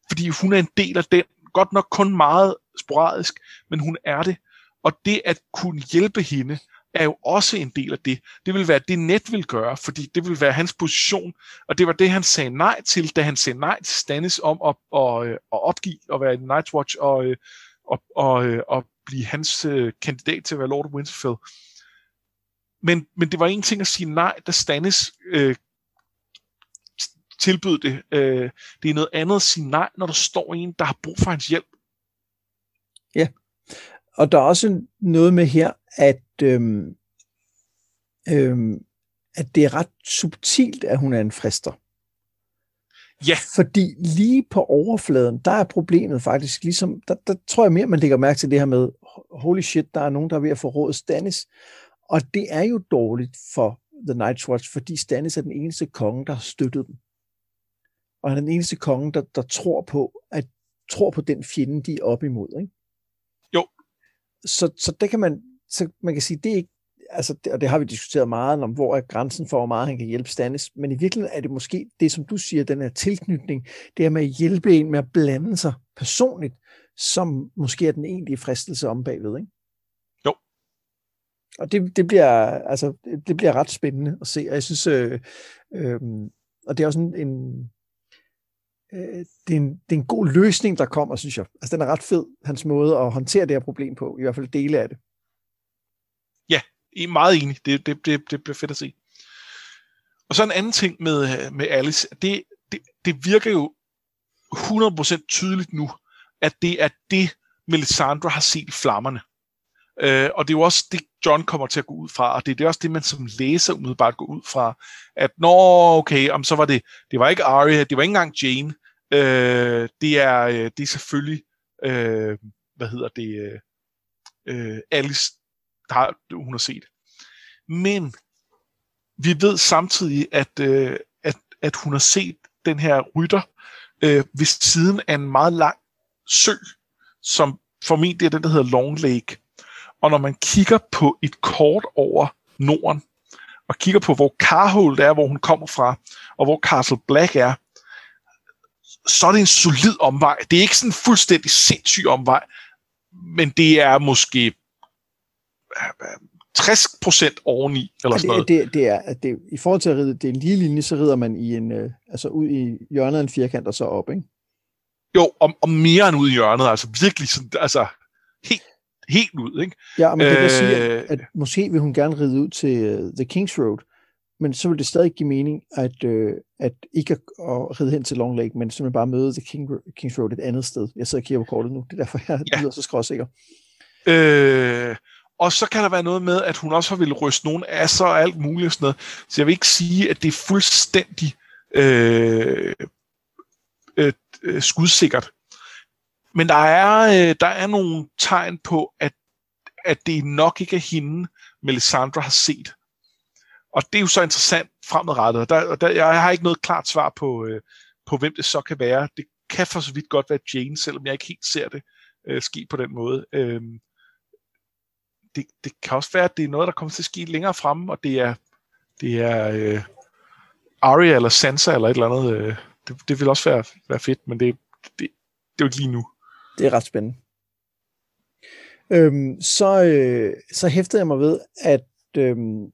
Speaker 2: fordi hun er en del af den, godt nok kun meget sporadisk, men hun er det. Og det at kunne hjælpe hende, er jo også en del af det. Det vil være det, net vil gøre, fordi det vil være hans position, og det var det, han sagde nej til, da han sagde nej til Stannis om at, at, øh, at opgive at være i Nightwatch og, øh, og, og, øh, og blive hans kandidat til at være Lord of Winterfell. Men, men det var en ting at sige nej, da Stannis øh, tilbød det. Øh, det er noget andet at sige nej, når der står en, der har brug for hans hjælp.
Speaker 1: Ja, og der er også noget med her, at, øhm, øhm, at det er ret subtilt, at hun er en frister.
Speaker 2: Ja.
Speaker 1: Fordi lige på overfladen, der er problemet faktisk ligesom, der, der tror jeg mere, man lægger mærke til det her med, holy shit, der er nogen, der er ved at få råd Stannis. Og det er jo dårligt for The Night's Watch, fordi Stannis er den eneste konge, der har støttet dem. Og han er den eneste konge, der, der tror på, at tror på den fjende, de er op imod. Ikke? Så, så det kan man, så man kan sige, det er ikke, altså, det, og det har vi diskuteret meget om, hvor er grænsen for, hvor meget han kan hjælpe Stannis, men i virkeligheden er det måske det, som du siger, den her tilknytning, det er med at hjælpe en med at blande sig personligt, som måske er den egentlige fristelse om bagved, ikke?
Speaker 2: Jo.
Speaker 1: Og det, det, bliver, altså, det bliver ret spændende at se, og jeg synes, øh, øh, og det er også en, en øh, det, er en, det er en god løsning, der kommer, synes jeg. Altså, den er ret fed, hans måde at håndtere det her problem på, i hvert fald dele af det.
Speaker 2: Ja, I er meget enig. Det, det, det, det bliver fedt at se. Og så en anden ting med, øh, med Alice, det, det, det virker jo 100% tydeligt nu, at det er det, Melisandre har set i flammerne. Øh, og det er jo også det, John kommer til at gå ud fra, og det er det også det, man som læser umiddelbart går ud fra, at nå, okay, om så var det, det var ikke Arya, det var ikke engang Jane, øh, det, er, øh, det er selvfølgelig, øh, hvad hedder det, øh, øh, Alice, der har, hun har set. Men vi ved samtidig, at, øh, at, at hun har set den her rytter øh, ved siden af en meget lang sø, som formentlig er den, der hedder Long Lake. Og når man kigger på et kort over Norden, og kigger på, hvor Carhold er, hvor hun kommer fra, og hvor Castle Black er, så er det en solid omvej. Det er ikke sådan en fuldstændig sindssyg omvej, men det er måske 60% oveni, eller sådan noget.
Speaker 1: Det, det, er, at det, I forhold til at ride det er en lige linje, så rider man i en, øh, altså ud i hjørnet af en firkant og så op, ikke?
Speaker 2: Jo, og, og mere end ud i hjørnet, altså virkelig sådan, altså helt, helt ud, ikke?
Speaker 1: Ja, men det vil øh, sige, at, at måske vil hun gerne ride ud til uh, The King's Road, men så vil det stadig give mening, at, uh, at ikke at, at ride hen til Long Lake, men simpelthen bare møde The King, King's Road et andet sted. Jeg sidder og kigger på kortet nu, det er derfor, jeg ja. lyder så skråsikker.
Speaker 2: Øh, og så kan der være noget med, at hun også har ville ryste nogen af sig og alt muligt sådan noget. Så jeg vil ikke sige, at det er fuldstændig øh, øh, øh, skudsikkert. Men der er, øh, der er nogle tegn på, at, at det nok ikke er hende, Melisandre har set. Og det er jo så interessant fremadrettet. Der, der, jeg har ikke noget klart svar på, øh, på, hvem det så kan være. Det kan for så vidt godt være Jane, selvom jeg ikke helt ser det øh, ske på den måde. Øh, det, det kan også være, at det er noget, der kommer til at ske længere fremme, og det er, det er øh, Arya eller Sansa eller et eller andet. Øh, det, det vil også være, være fedt, men det, det, det er jo ikke lige nu.
Speaker 1: Det er ret spændende. Øhm, så, øh, så hæftede jeg mig ved, at øhm,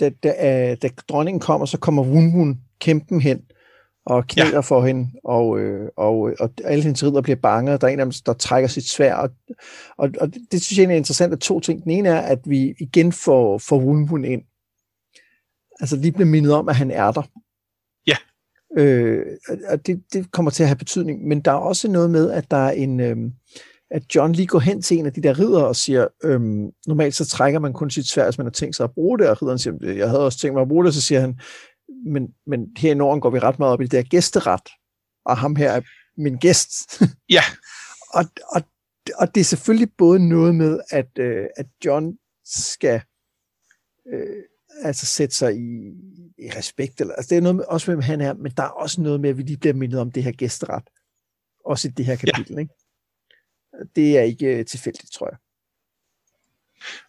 Speaker 1: da, da, da dronningen kommer, så kommer Wun Wun kæmpen hen og knæler ja. for hende, og, øh, og, og alle hendes ridder bliver bange, og der er en af dem, der trækker sit svær, og, og, og det, synes jeg er interessant af to ting. Den ene er, at vi igen får, får Wun Wun ind. Altså lige bliver mindet om, at han er der. Øh, og det, det kommer til at have betydning, men der er også noget med, at der er en... Øh, at John lige går hen til en af de der ridder og siger, øhm, normalt så trækker man kun sit svær, hvis man har tænkt sig at bruge det, og ridderen siger, jeg havde også tænkt mig at bruge det, så siger han, men, men her i Norden går vi ret meget op i det der gæsteret, og ham her er min gæst.
Speaker 2: Ja.
Speaker 1: og, og, og det er selvfølgelig både noget med, at, øh, at John skal øh, altså sætte sig i respekt, eller, altså det er noget med, også med, hvem han er, men der er også noget med, at vi lige bliver mindet om det her gæsteret, også i det her kapitel, ja. ikke? Det er ikke øh, tilfældigt, tror jeg.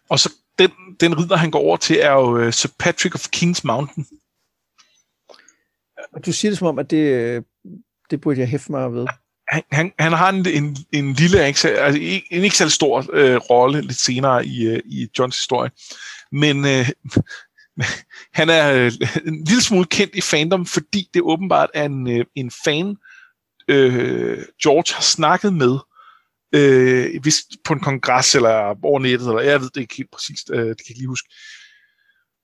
Speaker 2: Og så den, den ridder, han går over til, er jo uh, Sir Patrick of King's Mountain.
Speaker 1: Og du siger det som om, at det, det burde jeg hæfte mig ved.
Speaker 2: Han, han, han har en, en, en lille, altså en ikke særlig stor øh, rolle lidt senere i, øh, i Johns historie. Men øh, han er øh, en lille smule kendt i fandom, fordi det åbenbart er en, øh, en fan, øh, George har snakket med, øh, hvis, på en kongres eller over nettet, eller jeg ved det ikke helt præcist, øh, det kan jeg ikke lige huske,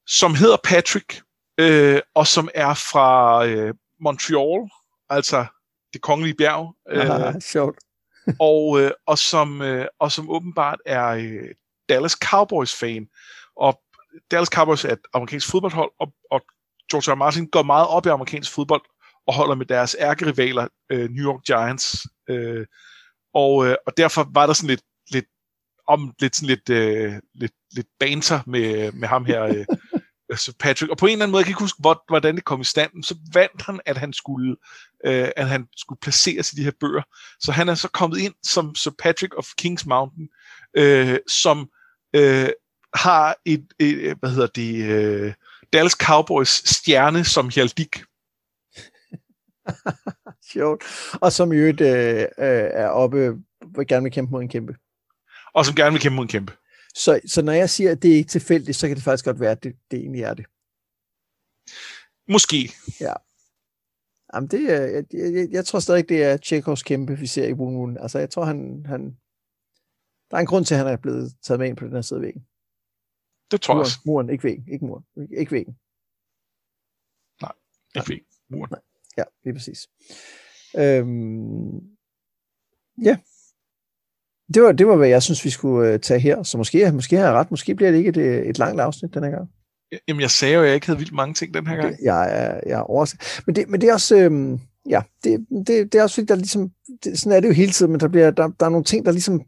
Speaker 2: som hedder Patrick, øh, og som er fra øh, Montreal, altså det kongelige bjerg.
Speaker 1: Øh, Aha, sjovt.
Speaker 2: og, øh, og, som, øh, og som åbenbart er øh, Dallas Cowboys-fan. Og Dallas Cowboys er et amerikansk fodboldhold, og, og George R. Martin går meget op i amerikansk fodbold, og holder med deres ærkerivaler, øh, New York Giants. Øh, og, øh, og derfor var der sådan lidt, lidt om lidt sådan lidt, øh, lidt, lidt banter med, med ham her, øh, Patrick. Og på en eller anden måde, jeg kan ikke huske, hvordan det kom i stand, så vandt han, at han skulle, øh, at han skulle placeres i de her bøger. Så han er så kommet ind som Sir Patrick of King's Mountain, øh, som øh, har et, et, hvad hedder det, øh, Dallas Cowboys stjerne som Hjaldik.
Speaker 1: Sjovt. Og som i øvrigt øh, øh, er oppe, hvor gerne vil kæmpe mod en kæmpe.
Speaker 2: Og som gerne vil kæmpe mod en kæmpe.
Speaker 1: Så, så når jeg siger, at det er ikke tilfældigt, så kan det faktisk godt være, at det, det egentlig er det.
Speaker 2: Måske.
Speaker 1: Ja. Jamen det, jeg, jeg, jeg tror stadig, det er Tjekovs kæmpe, vi ser i Moon Altså jeg tror, han, han, der er en grund til, at han er blevet taget med ind på den her side af væggen.
Speaker 2: Det tror
Speaker 1: jeg
Speaker 2: også.
Speaker 1: Muren, ikke væggen. Ikke muren. Ikke væggen.
Speaker 2: Nej, ikke væggen. Muren. Nej.
Speaker 1: Ja, lige præcis. Øhm, ja. Det var, det var, hvad jeg synes, vi skulle uh, tage her. Så måske, måske har jeg ret. Måske bliver det ikke et, et langt afsnit den her gang.
Speaker 2: Jamen, jeg sagde jo, at jeg ikke havde vildt mange ting den her gang.
Speaker 1: Jeg er, jeg er overrasket. Men det, men det er også... Øhm, ja, det, det, det er også fordi, der ligesom... Det, sådan er det jo hele tiden, men der, bliver, der, der er nogle ting, der ligesom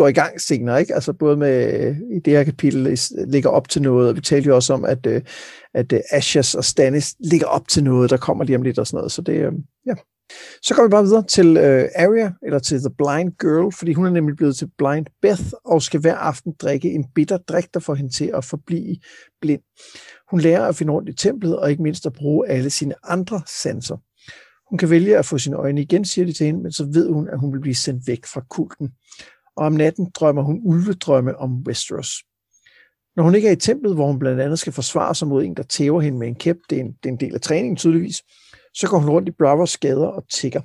Speaker 1: går i gang senere, ikke? Altså både med, i det her kapitel ligger op til noget, og vi talte jo også om, at, øh, at øh, Ashes og Stannis ligger op til noget, der kommer lige om lidt og sådan noget, så det, øh, ja. Så går vi bare videre til uh, Arya, eller til The Blind Girl, fordi hun er nemlig blevet til Blind Beth, og skal hver aften drikke en bitter drik, der får hende til at forblive blind. Hun lærer at finde rundt i templet, og ikke mindst at bruge alle sine andre sanser. Hun kan vælge at få sine øjne igen, siger de til hende, men så ved hun, at hun vil blive sendt væk fra kulten og om natten drømmer hun ulvedrømme om Westeros. Når hun ikke er i templet, hvor hun blandt andet skal forsvare sig mod en, der tæver hende med en kæp, det er en, det er en del af træningen tydeligvis, så går hun rundt i Bravos gader og tigger.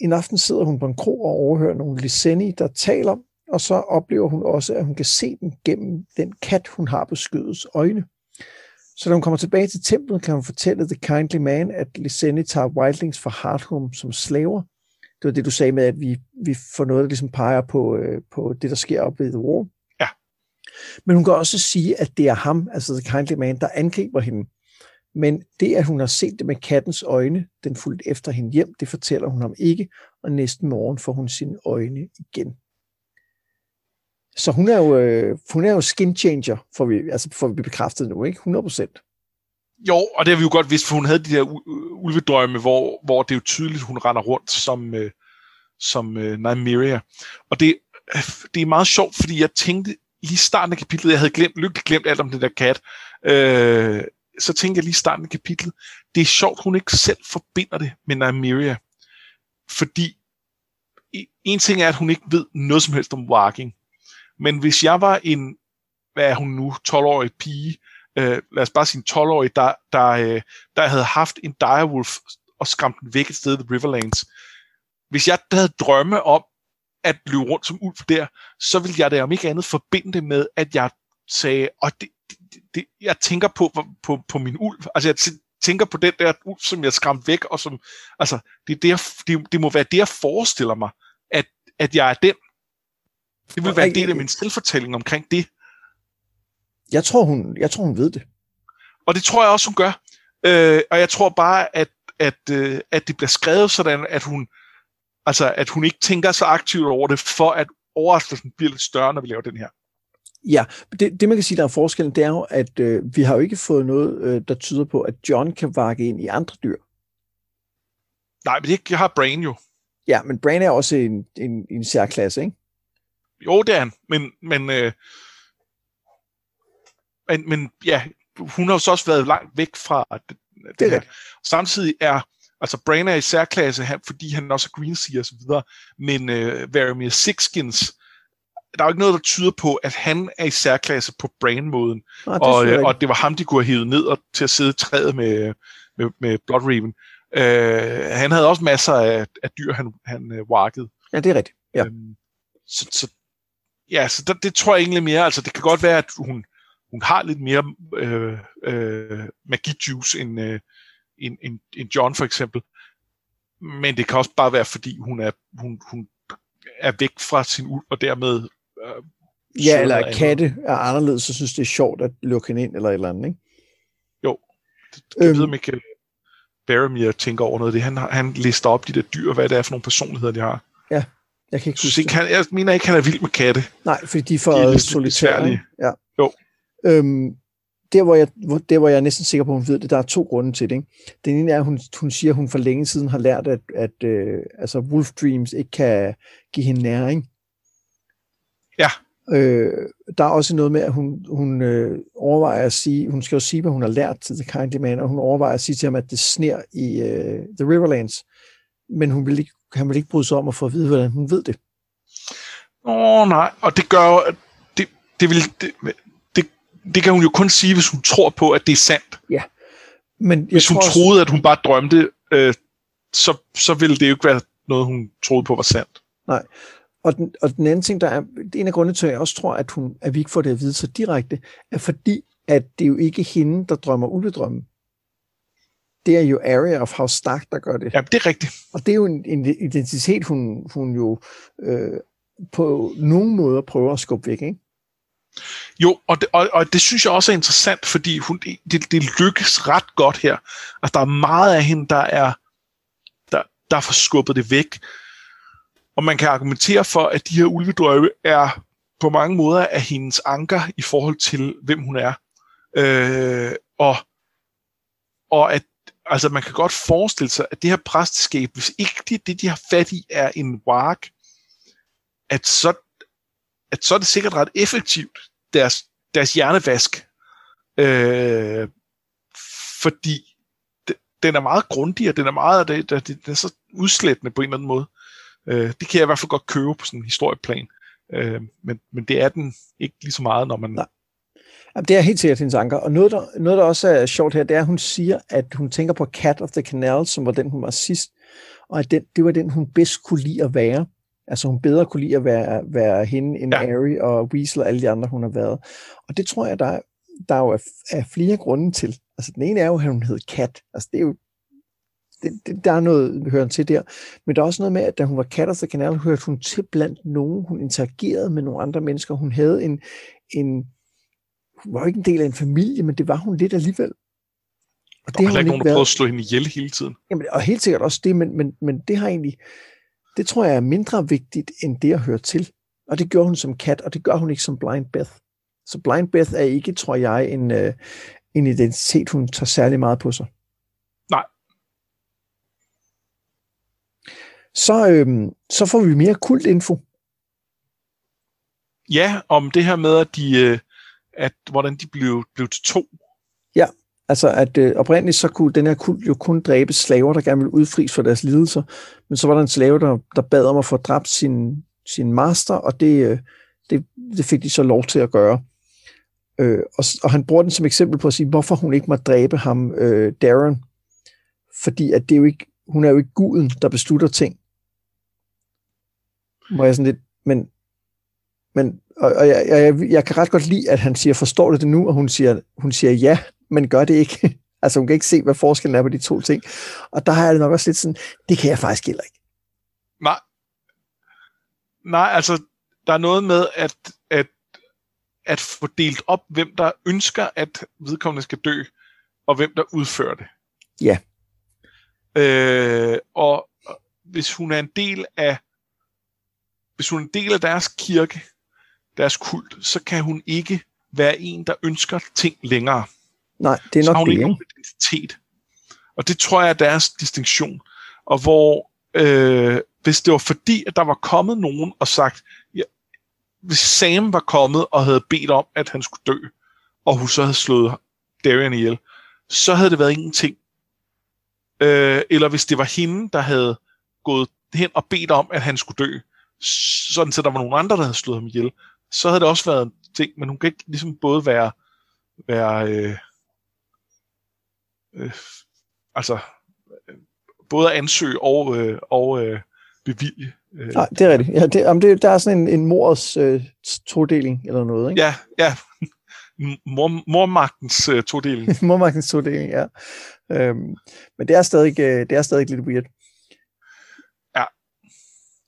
Speaker 1: En aften sidder hun på en krog og overhører nogle Lyseni, der taler, og så oplever hun også, at hun kan se den gennem den kat, hun har på skødets øjne. Så når hun kommer tilbage til templet, kan hun fortælle The Kindly Man, at Lyseni tager wildlings fra Hardhome som slaver, det var det, du sagde med, at vi, vi får noget, der ligesom peger på, øh, på det, der sker oppe ved The Wall.
Speaker 2: Ja.
Speaker 1: Men hun kan også sige, at det er ham, altså The Kindly Man, der angriber hende. Men det, at hun har set det med kattens øjne, den fulgte efter hende hjem, det fortæller hun ham ikke, og næste morgen får hun sine øjne igen. Så hun er jo, øh, hun er jo skin changer, får vi, altså får vi bekræftet nu, ikke? 100 procent.
Speaker 2: Jo, og det har vi jo godt vidst, for hun havde de der ulvedrømme, hvor, hvor det er jo tydeligt, hun render rundt som, øh, som øh, Nymeria. Og det, det er meget sjovt, fordi jeg tænkte lige starten af kapitlet, jeg havde glemt, lykkeligt glemt alt om den der kat, øh, så tænkte jeg lige starten af kapitlet, det er sjovt, hun ikke selv forbinder det med Nymeria. Fordi en ting er, at hun ikke ved noget som helst om walking. Men hvis jeg var en, hvad er hun nu, 12-årig pige, øh, lad os bare sige en 12-årig, der, der, øh, der havde haft en direwolf og skræmt den væk et sted i Riverlands. Hvis jeg havde drømme om at blive rundt som ulv der, så ville jeg da om ikke andet forbinde det med, at jeg sagde, og det, det, det, jeg tænker på, på, på min ulv. Altså jeg tænker på den der ulv, som jeg skræmte væk, og som, altså, det, det, det, det må være det, jeg forestiller mig, at, at jeg er den. Det vil være en del af min selvfortælling omkring det.
Speaker 1: Jeg tror, hun, jeg tror, hun ved det.
Speaker 2: Og det tror jeg også, hun gør. Øh, og jeg tror bare, at, at, øh, at det bliver skrevet sådan, at hun, altså, at hun ikke tænker så aktivt over det, for at overraskelsen bliver lidt større, når vi laver den her.
Speaker 1: Ja, det, det man kan sige, der er forskellen, det er jo, at øh, vi har jo ikke fået noget, øh, der tyder på, at John kan vakke ind i andre dyr.
Speaker 2: Nej, men det har Brain jo.
Speaker 1: Ja, men Brain er også en, en, en særklasse, ikke?
Speaker 2: Jo, det er han, men, men øh, men, men ja, hun har jo så også været langt væk fra det, det her. Samtidig er, altså Bran er i særklasse, fordi han også er Greenseer og så videre, men uh, Varamir Sixskins, der er jo ikke noget, der tyder på, at han er i særklasse på Bran-måden, ah, og, øh, og det var ham, de kunne have hævet ned og, til at sidde i træet med, med, med Bloodraven. Uh, han havde også masser af, af dyr, han, han uh, warkede.
Speaker 1: Ja, det er rigtigt. Ja. Um,
Speaker 2: så, så, ja, så det, det tror jeg egentlig mere, altså det kan godt være, at hun, hun har lidt mere øh, øh, magijuice end, øh, end, end, end John for eksempel. Men det kan også bare være, fordi hun er, hun, hun er væk fra sin ulv, og dermed... Øh,
Speaker 1: ja, eller at katte er anderledes, så synes det er sjovt at lukke hende ind, eller et eller andet, ikke?
Speaker 2: Jo. Det, det øhm, ved man ikke, Baromir tænker over noget af det. Han, han lister op de der dyr, hvad det er for nogle personligheder, de har.
Speaker 1: Ja, jeg kan ikke
Speaker 2: huske ikke, han, Jeg mener ikke, han er vild med katte.
Speaker 1: Nej, fordi de er for solitære. Ja.
Speaker 2: Jo.
Speaker 1: Øhm, der, hvor jeg, der, hvor jeg er næsten sikker på, at hun ved det, der er to grunde til det. Ikke? Den ene er, at hun, hun siger, at hun for længe siden har lært, at, at øh, altså Wolf Dreams ikke kan give hende næring.
Speaker 2: Ja.
Speaker 1: Øh, der er også noget med, at hun, hun øh, overvejer at sige, hun skal jo sige, hvad hun har lært til The Kindly Man, og hun overvejer at sige til ham, at det sner i øh, The Riverlands, men hun vil ikke, han vil ikke bryde sig om at få at vide, hvordan hun ved det.
Speaker 2: Åh oh, nej, og det gør det, det vil, det, det kan hun jo kun sige, hvis hun tror på, at det er sandt.
Speaker 1: Ja. Men jeg
Speaker 2: hvis hun
Speaker 1: tror
Speaker 2: troede, også... at hun bare drømte, øh, så, så ville det jo ikke være noget, hun troede på var sandt.
Speaker 1: Nej. Og den, og den anden ting, der er, en af grundene til, at jeg også tror, at, hun, at vi ikke får det at vide så direkte, er fordi, at det er jo ikke hende, der drømmer ulvedrømme. det er jo Arya of House Stark, der gør det.
Speaker 2: Ja, det er rigtigt.
Speaker 1: Og det er jo en, en identitet, hun, hun jo øh, på nogen måder prøver at skubbe væk, ikke?
Speaker 2: Jo, og det, og, og det synes jeg også er interessant, fordi hun, det, det lykkes ret godt her. Altså, der er meget af hende, der er, der, der får skubbet det væk. Og man kan argumentere for, at de her ulvedrøve er på mange måder af hendes anker i forhold til, hvem hun er. Øh, og, og at altså man kan godt forestille sig, at det her præsteskab, hvis ikke det, det de har fat i, er en wark, at så, at så er det sikkert ret effektivt, deres, deres hjernevask. Øh, fordi den er meget grundig, og den er meget, det, det, det er så udslættende på en eller anden måde. Øh, det kan jeg i hvert fald godt købe på sådan en historieplan. Øh, men, men det er den ikke lige så meget, når man... Nej.
Speaker 1: Jamen, det er helt sikkert hendes anker. Og noget der, noget, der også er sjovt her, det er, at hun siger, at hun tænker på Cat of the Canal, som var den, hun var sidst, og at den, det var den, hun bedst kunne lide at være. Altså hun bedre kunne lide at være, være hende end ja. Harry og Weasel og alle de andre, hun har været. Og det tror jeg, der, der er jo er, er flere grunde til. Altså den ene er jo, at hun hed Cat. Altså det er jo det, det, der er noget, vi hører til der. Men der er også noget med, at da hun var Cat of the Canal, hørte hun til blandt nogen. Hun interagerede med nogle andre mennesker. Hun havde en, en hun var jo ikke en del af en familie, men det var hun lidt alligevel.
Speaker 2: Og der var ikke nogen, der prøvede at slå hende ihjel hele tiden.
Speaker 1: Jamen, og helt sikkert også det, men, men, men det har egentlig, det tror jeg er mindre vigtigt, end det at høre til. Og det gør hun som kat, og det gør hun ikke som Blind Beth. Så Blind Beth er ikke, tror jeg, en, øh, en identitet, hun tager særlig meget på sig.
Speaker 2: Nej.
Speaker 1: Så, øhm, så får vi mere kult info.
Speaker 2: Ja, om det her med, at de, øh, at hvordan de blev, blev til to.
Speaker 1: Ja, altså at øh, oprindeligt så kunne den her kult jo kun dræbe slaver, der gerne ville udfries for deres lidelser, men så var der en slave, der, der bad om at få dræbt sin, sin master, og det, øh, det, det fik de så lov til at gøre. Øh, og, og han bruger den som eksempel på at sige, hvorfor hun ikke må dræbe ham, øh, Darren. Fordi at det er jo ikke, hun er jo ikke guden, der beslutter ting. Må jeg sådan lidt, men, men og, og jeg, jeg, jeg kan ret godt lide, at han siger, forstår du det nu? Og hun siger, hun siger ja, men gør det ikke. altså hun kan ikke se, hvad forskellen er på de to ting. Og der har jeg det nok også lidt sådan, det kan jeg faktisk heller ikke.
Speaker 2: Nej. Nej, altså der er noget med, at, at, at få delt op, hvem der ønsker, at vedkommende skal dø, og hvem der udfører det.
Speaker 1: Ja.
Speaker 2: Øh, og hvis hun er en del af hvis hun er en del af deres kirke, deres kult, så kan hun ikke være en, der ønsker ting længere.
Speaker 1: Nej, det er nok så har hun
Speaker 2: det, ikke nogen identitet. Og det tror jeg er deres distinktion. Og hvor, øh, hvis det var fordi, at der var kommet nogen og sagt, ja, hvis Sam var kommet og havde bedt om, at han skulle dø, og hun så havde slået Darian ihjel, så havde det været ingenting. Øh, eller hvis det var hende, der havde gået hen og bedt om, at han skulle dø, sådan så der var nogen andre, der havde slået ham ihjel, så havde det også været en ting, men hun kan ikke ligesom både være, være øh, øh, altså øh, både ansøge og, øh, og øh, bevilge.
Speaker 1: Øh. Nej, det er rigtigt. Ja, det, om det, der er sådan en, en mors øh, todeling eller noget, ikke?
Speaker 2: Ja, ja. Mor, mormagtens øh, todeling.
Speaker 1: mormagtens todeling, ja. Øhm, men det er, stadig, øh, det er stadig lidt weird.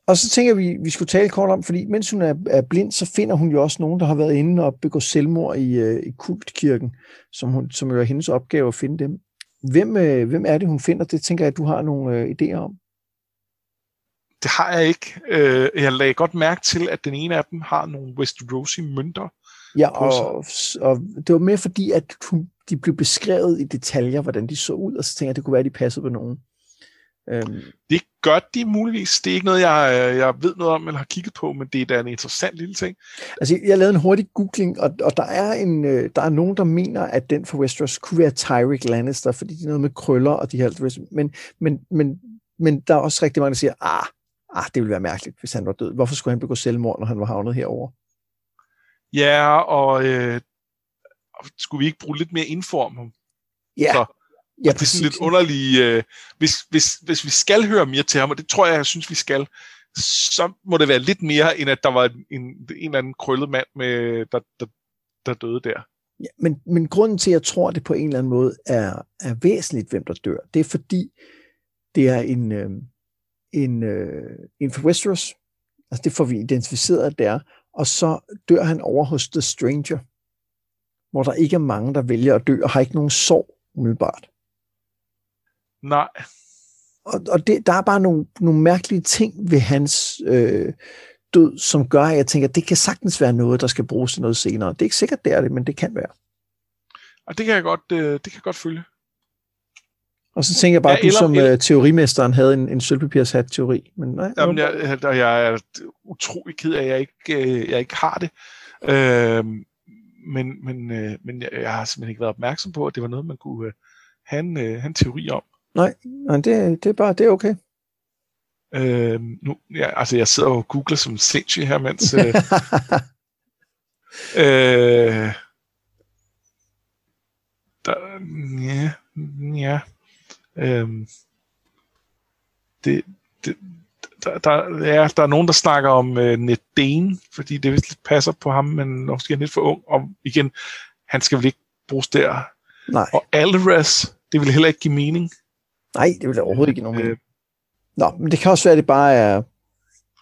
Speaker 1: Og så tænker vi, vi skulle tale kort om, fordi mens hun er, er blind, så finder hun jo også nogen, der har været inde og begå selvmord i, øh, i kultkirken, som, hun, som jo er hendes opgave at finde dem. Hvem, øh, hvem er det, hun finder? Det tænker jeg, at du har nogle øh, idéer om.
Speaker 2: Det har jeg ikke. Øh, jeg lagde godt mærke til, at den ene af dem har nogle Westerosi mønter.
Speaker 1: Ja, og, og det var mere fordi, at hun, de blev beskrevet i detaljer, hvordan de så ud, og så tænker jeg, at det kunne være, at de passede på nogen.
Speaker 2: Øhm. Det gør de muligvis. Det er ikke noget, jeg, øh, jeg ved noget om eller har kigget på, men det er da en interessant lille ting.
Speaker 1: Altså, jeg lavede en hurtig googling, og, og der, er en, øh, der er nogen, der mener, at den for Westeros kunne være Tyrick Lannister, fordi det er noget med krøller og de her... Men, men, men, men der er også rigtig mange, der siger, ah, ah, det ville være mærkeligt, hvis han var død. Hvorfor skulle han begå selvmord, når han var havnet herover?
Speaker 2: Ja, og øh, skulle vi ikke bruge lidt mere info om ham?
Speaker 1: Ja, så,
Speaker 2: Ja, det er sådan lidt underligt. Øh, hvis, hvis, hvis vi skal høre mere til ham, og det tror jeg, jeg synes, vi skal, så må det være lidt mere, end at der var en, en, en eller anden krøllet mand, med, der, der, der døde der.
Speaker 1: Ja, men, men grunden til, at jeg tror, at det på en eller anden måde er, er væsentligt, hvem der dør, det er fordi, det er en, øh, en, øh, en for Westeros. Altså det får vi identificeret der. Og så dør han over hos The Stranger, hvor der ikke er mange, der vælger at dø, og har ikke nogen sorg umiddelbart.
Speaker 2: Nej.
Speaker 1: Og, og det, der er bare nogle, nogle mærkelige ting ved hans øh, død, som gør, at jeg tænker, at det kan sagtens være noget, der skal bruges til noget senere. Det er ikke sikkert, det er det, men det kan være.
Speaker 2: Og det kan jeg godt, øh, det kan jeg godt følge.
Speaker 1: Og så tænker jeg bare, ja, at du eller, som eller, øh, teorimesteren havde en, en sølvpapirshat teori. Men nej,
Speaker 2: jamen, jeg, jeg, jeg er utrolig ked af, at jeg ikke, øh, jeg ikke har det. Øh, men men, øh, men jeg, jeg har simpelthen ikke været opmærksom på, at det var noget, man kunne øh, have, en, øh, have en teori om.
Speaker 1: Nej, nej det, det er bare det er okay.
Speaker 2: Øh, nu, ja, altså, jeg sidder og googler som sindssyg her, mens... Øh, øh, der, ja, ja. Øhm, det, det, der, der, ja, der er nogen, der snakker om øh, Ned Dane, fordi det vist lidt passer på ham, men måske er lidt for ung. Og igen, han skal vel ikke bruges der.
Speaker 1: Nej.
Speaker 2: Og Alvarez, det vil heller ikke give mening.
Speaker 1: Nej, det vil overhovedet ikke nogen øh. Nå, men det kan også være, at det bare er...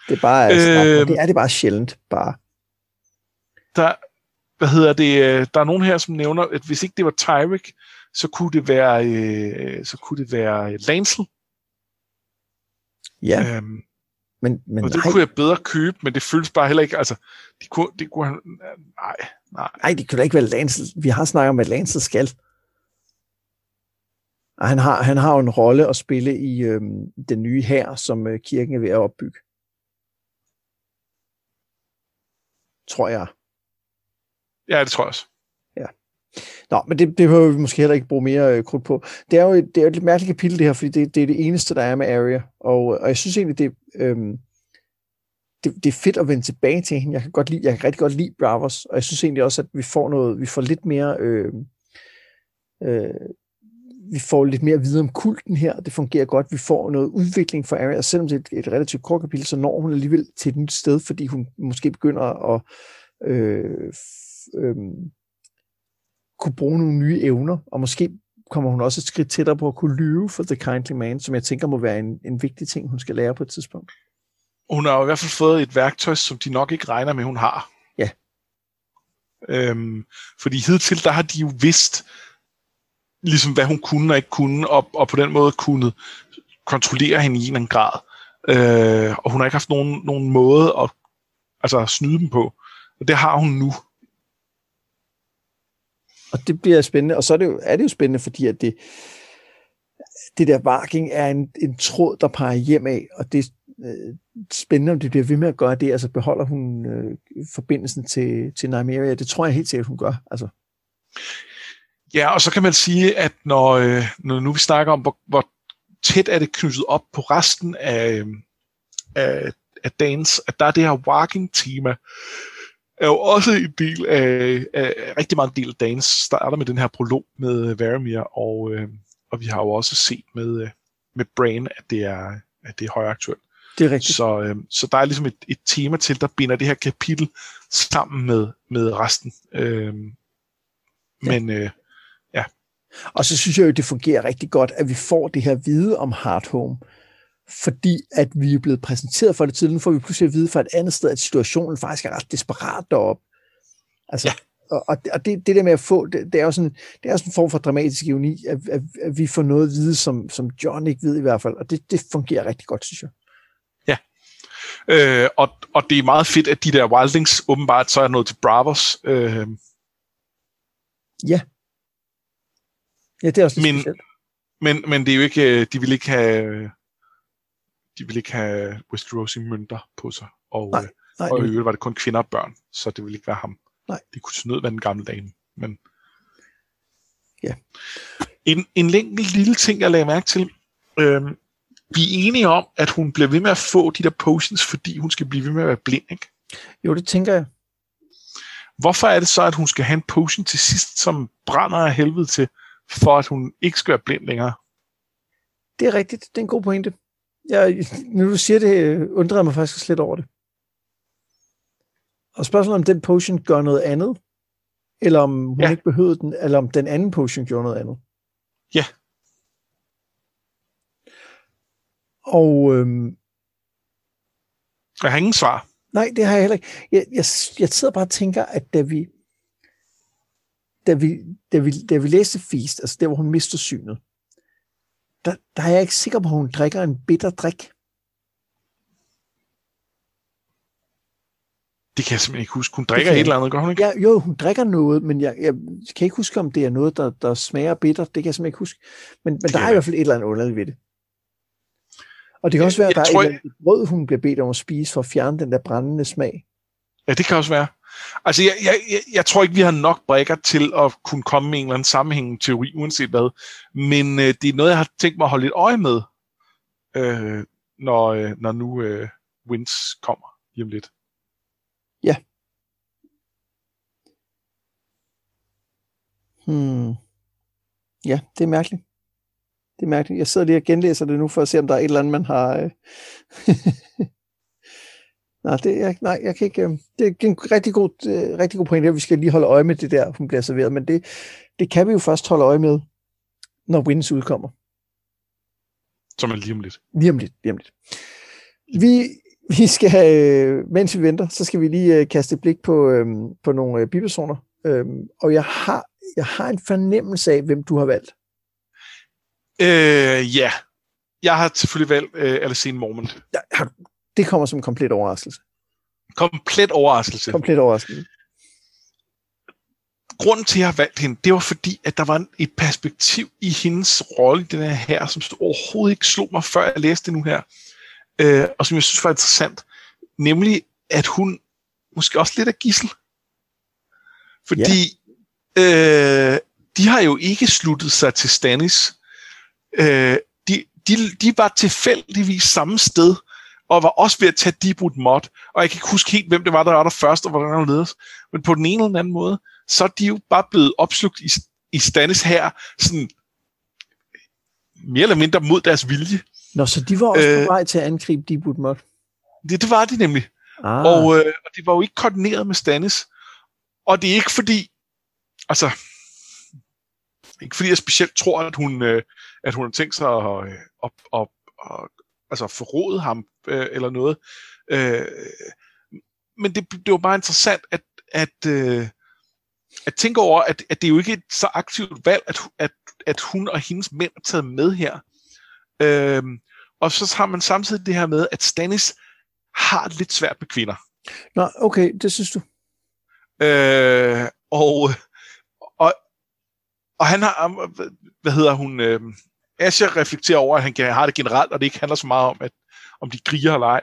Speaker 1: Det er bare er, øh, det er det bare sjældent, bare.
Speaker 2: Der, hvad hedder det, øh, der er nogen her, som nævner, at hvis ikke det var Tyrick, så kunne det være, øh, så kunne det være Lancel.
Speaker 1: Ja. Øhm, men, men
Speaker 2: og det nej. kunne jeg bedre købe, men det føles bare heller ikke, altså, det kunne, det kunne han, nej, nej.
Speaker 1: Nej, det kunne da ikke være Lancel. Vi har snakket om, at Lancel skal. Og han har, han har jo en rolle at spille i øhm, den nye her, som øh, kirken er ved at opbygge. Tror jeg.
Speaker 2: Ja, det tror jeg også.
Speaker 1: Ja. Nå, men det, det behøver vi måske heller ikke bruge mere øh, krudt på. Det er jo et, det er jo et lidt mærkeligt kapitel, det her, fordi det, det er det eneste, der er med Arya. Og, og jeg synes egentlig, det, øhm, det, det er fedt at vende tilbage til hende. Jeg kan, godt lide, jeg kan rigtig godt lide Bravos, og jeg synes egentlig også, at vi får noget, vi får lidt mere... Øh, øh, vi får lidt mere viden om kulten her, det fungerer godt, vi får noget udvikling for Arya, og selvom det er et, et relativt kort kapitel, så når hun alligevel til et nyt sted, fordi hun måske begynder at øh, øh, kunne bruge nogle nye evner, og måske kommer hun også et skridt tættere på at kunne lyve for The Kindly Man, som jeg tænker må være en, en vigtig ting, hun skal lære på et tidspunkt.
Speaker 2: Hun har i hvert fald fået et værktøj, som de nok ikke regner med, hun har.
Speaker 1: Ja.
Speaker 2: Øhm, fordi hidtil, der har de jo vidst, ligesom hvad hun kunne og ikke kunne, og, og på den måde kunne kontrollere hende i en eller anden grad. Øh, og hun har ikke haft nogen, nogen måde at altså, snyde dem på. Og det har hun nu.
Speaker 1: Og det bliver spændende, og så er det jo, er det jo spændende, fordi at det, det der varking er en, en tråd, der peger hjem af, og det er øh, spændende, om det bliver ved med at gøre det. Altså beholder hun øh, forbindelsen til, til Nymeria? Det tror jeg helt sikkert, hun gør. Altså.
Speaker 2: Ja, og så kan man sige, at når, øh, når nu vi snakker om, hvor, hvor tæt er det knyttet op på resten af, af, af dans, at der er det her walking-tema, er jo også en del af, af rigtig meget del af dans starter med den her prolog med Varamir, og, øh, og vi har jo også set med, øh, med Brain, at det er, at det er højaktuelt.
Speaker 1: Det er rigtigt.
Speaker 2: Så, øh, så der er ligesom et, et tema til, der binder det her kapitel sammen med, med resten. Øh, men øh, ja.
Speaker 1: Og så synes jeg jo, det fungerer rigtig godt, at vi får det her vide om Hard Home fordi at vi er blevet præsenteret for det tidligere. Nu får vi pludselig at vide fra et andet sted, at situationen faktisk er ret desperat deroppe. Altså, ja. Og, og det, det der med at få, det, det er jo sådan, det er sådan en form for dramatisk ironi, at, at, at vi får noget at vide, som, som John ikke ved i hvert fald, og det, det fungerer rigtig godt, synes jeg.
Speaker 2: Ja, øh, og, og det er meget fedt, at de der Wildlings åbenbart så er noget til Bravos. Øh.
Speaker 1: Ja. Ja, det er også
Speaker 2: men, specielt. Men, men det er jo ikke, de vil ikke have de ville ikke have Westerosi mønter på sig. Og, nej, nej, og i øvrigt var det kun kvinder og børn, så det ville ikke være ham.
Speaker 1: Nej.
Speaker 2: Det kunne nødt være den gamle dame. Men...
Speaker 1: Ja.
Speaker 2: En, en enkelt lille ting, jeg lagde mærke til. Øhm, vi er enige om, at hun bliver ved med at få de der potions, fordi hun skal blive ved med at være blind, ikke?
Speaker 1: Jo, det tænker jeg.
Speaker 2: Hvorfor er det så, at hun skal have en potion til sidst, som brænder af helvede til, for at hun ikke skal være blind længere?
Speaker 1: Det er rigtigt. Det er en god pointe. Jeg, nu du siger det, undrer jeg mig faktisk lidt over det. Og spørgsmålet om den potion gør noget andet, eller om hun
Speaker 2: Ja.
Speaker 1: ikke behøvede den, eller om den anden potion gjorde noget andet.
Speaker 2: Ja.
Speaker 1: Og øhm,
Speaker 2: Jeg har ingen svar.
Speaker 1: nej, det har jeg heller ikke. Jeg, jeg, jeg sidder bare og tænker, at da vi, da vi, da vi, da vi læste Feast, altså der, hvor hun mister synet, der, der er jeg ikke sikker på, at hun drikker en bitter drik.
Speaker 2: Det kan jeg simpelthen ikke huske. Hun drikker
Speaker 1: kan
Speaker 2: et
Speaker 1: jeg
Speaker 2: eller andet, gør hun ikke?
Speaker 1: Ja, jo, hun drikker noget, men jeg, jeg kan ikke huske, om det er noget, der, der smager bitter. Det kan jeg simpelthen ikke huske. Men, men der er i hvert fald et eller andet underligt ved det. Og det kan også være, at
Speaker 2: jeg
Speaker 1: der er
Speaker 2: tror,
Speaker 1: et eller andet brød, hun bliver bedt om at spise for at fjerne den der brændende smag.
Speaker 2: Ja, det kan også være. Altså, jeg, jeg, jeg, jeg tror ikke, vi har nok brækker til at kunne komme med en eller anden sammenhængende teori, uanset hvad. Men øh, det er noget, jeg har tænkt mig at holde lidt øje med, øh, når, øh, når nu øh, Wins kommer lige om lidt.
Speaker 1: Hmm. Ja, det er mærkeligt. Det er mærkeligt. Jeg sidder lige og genlæser det nu, for at se, om der er et eller andet, man har... Øh... nej, det er, nej, jeg kan ikke... Øh... Det er en rigtig god, øh, rigtig god point, at vi skal lige holde øje med det der, hun bliver serveret. Men det, det kan vi jo først holde øje med, når Wins udkommer.
Speaker 2: Som er lige om lidt.
Speaker 1: Lige om lidt, lige om lidt. Vi, vi skal, øh, mens vi venter, så skal vi lige øh, kaste et blik på, øh, på nogle øh, bipersoner. Øh, og jeg har, jeg har en fornemmelse af, hvem du har valgt.
Speaker 2: Øh, ja. Jeg har selvfølgelig valgt øh, Alicene Mormont.
Speaker 1: Ja, har- det kommer som en komplet overraskelse.
Speaker 2: Komplet overraskelse.
Speaker 1: Komplet overraskelse.
Speaker 2: grunden til, at jeg har valgt hende, det var fordi, at der var et perspektiv i hendes rolle i den her her, som overhovedet ikke slog mig, før jeg læste det nu her, øh, og som jeg synes var interessant, nemlig, at hun måske også lidt er gissel. Fordi øh, de har jo ikke sluttet sig til Stannis. Øh, de, de, de var tilfældigvis samme sted, og var også ved at tage Deepwood Mod, og jeg kan ikke huske helt, hvem det var, der var der først, og hvordan det ledes. Men på den ene eller anden måde, så er de jo bare blevet opslugt i, i Stannis her, sådan mere eller mindre mod deres vilje.
Speaker 1: Nå, så de var også øh, på vej til at angribe Deepwood Mod.
Speaker 2: Det, det var de nemlig.
Speaker 1: Ah,
Speaker 2: Og, øh, og det var jo ikke koordineret med Stannis. Og det er ikke fordi, altså, ikke fordi jeg specielt tror, at hun, øh, at hun har tænkt sig at, at, at, at, altså forråde ham øh, eller noget. Øh, men det, det var bare interessant at, at, øh, at tænke over, at, at det er jo ikke et så aktivt valg, at, at, at hun og hendes mænd er taget med her. Øh, og så har man samtidig det her med, at Stannis har lidt svært med kvinder.
Speaker 1: Nå, okay, det synes du.
Speaker 2: Øh, og, og, og han har, hvad hedder hun, øh, Asher reflekterer over, at han har det generelt, og det ikke handler så meget om, at, om de kriger eller ej.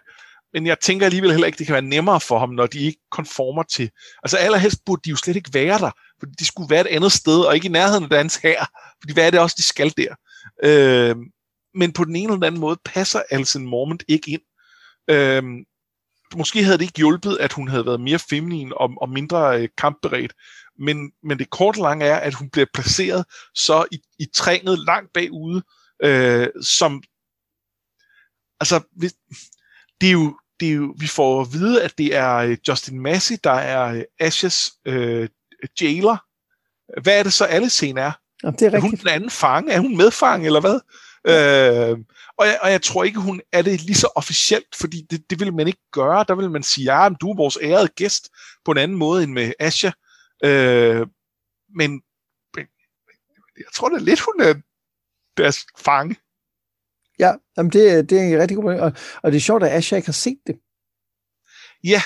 Speaker 2: Men jeg tænker alligevel heller ikke, det kan være nemmere for ham, når de ikke konformer til... Altså allerhelst burde de jo slet ikke være der, for de skulle være et andet sted, og ikke i nærheden af dans her, fordi hvad er det også, de skal der? Øh, men på den ene eller anden måde passer Alison Mormont ikke ind. Øh, måske havde det ikke hjulpet, at hun havde været mere feminin og, og mindre øh, kampberedt. Men, men det korte lange er, at hun bliver placeret så i, i trænet langt bagude, øh, som... Altså, det er jo, det er jo, vi får at vide, at det er øh, Justin Massey, der er øh, Ashes øh, jailer. Hvad er det så, alle scenen er?
Speaker 1: Jamen, det er
Speaker 2: Er hun
Speaker 1: rigtigt.
Speaker 2: den anden fange? Er hun medfange, eller hvad? Øh, og, jeg, og jeg tror ikke, hun er det lige så officielt, fordi det, det vil man ikke gøre. Der vil man sige, ja, du er vores ærede gæst på en anden måde end med Asha. Øh, men, jeg tror da lidt, hun er deres fange.
Speaker 1: Ja, jamen det, er- det er en rigtig god point. Og, og det er sjovt, at Asha ikke har set det.
Speaker 2: Ja,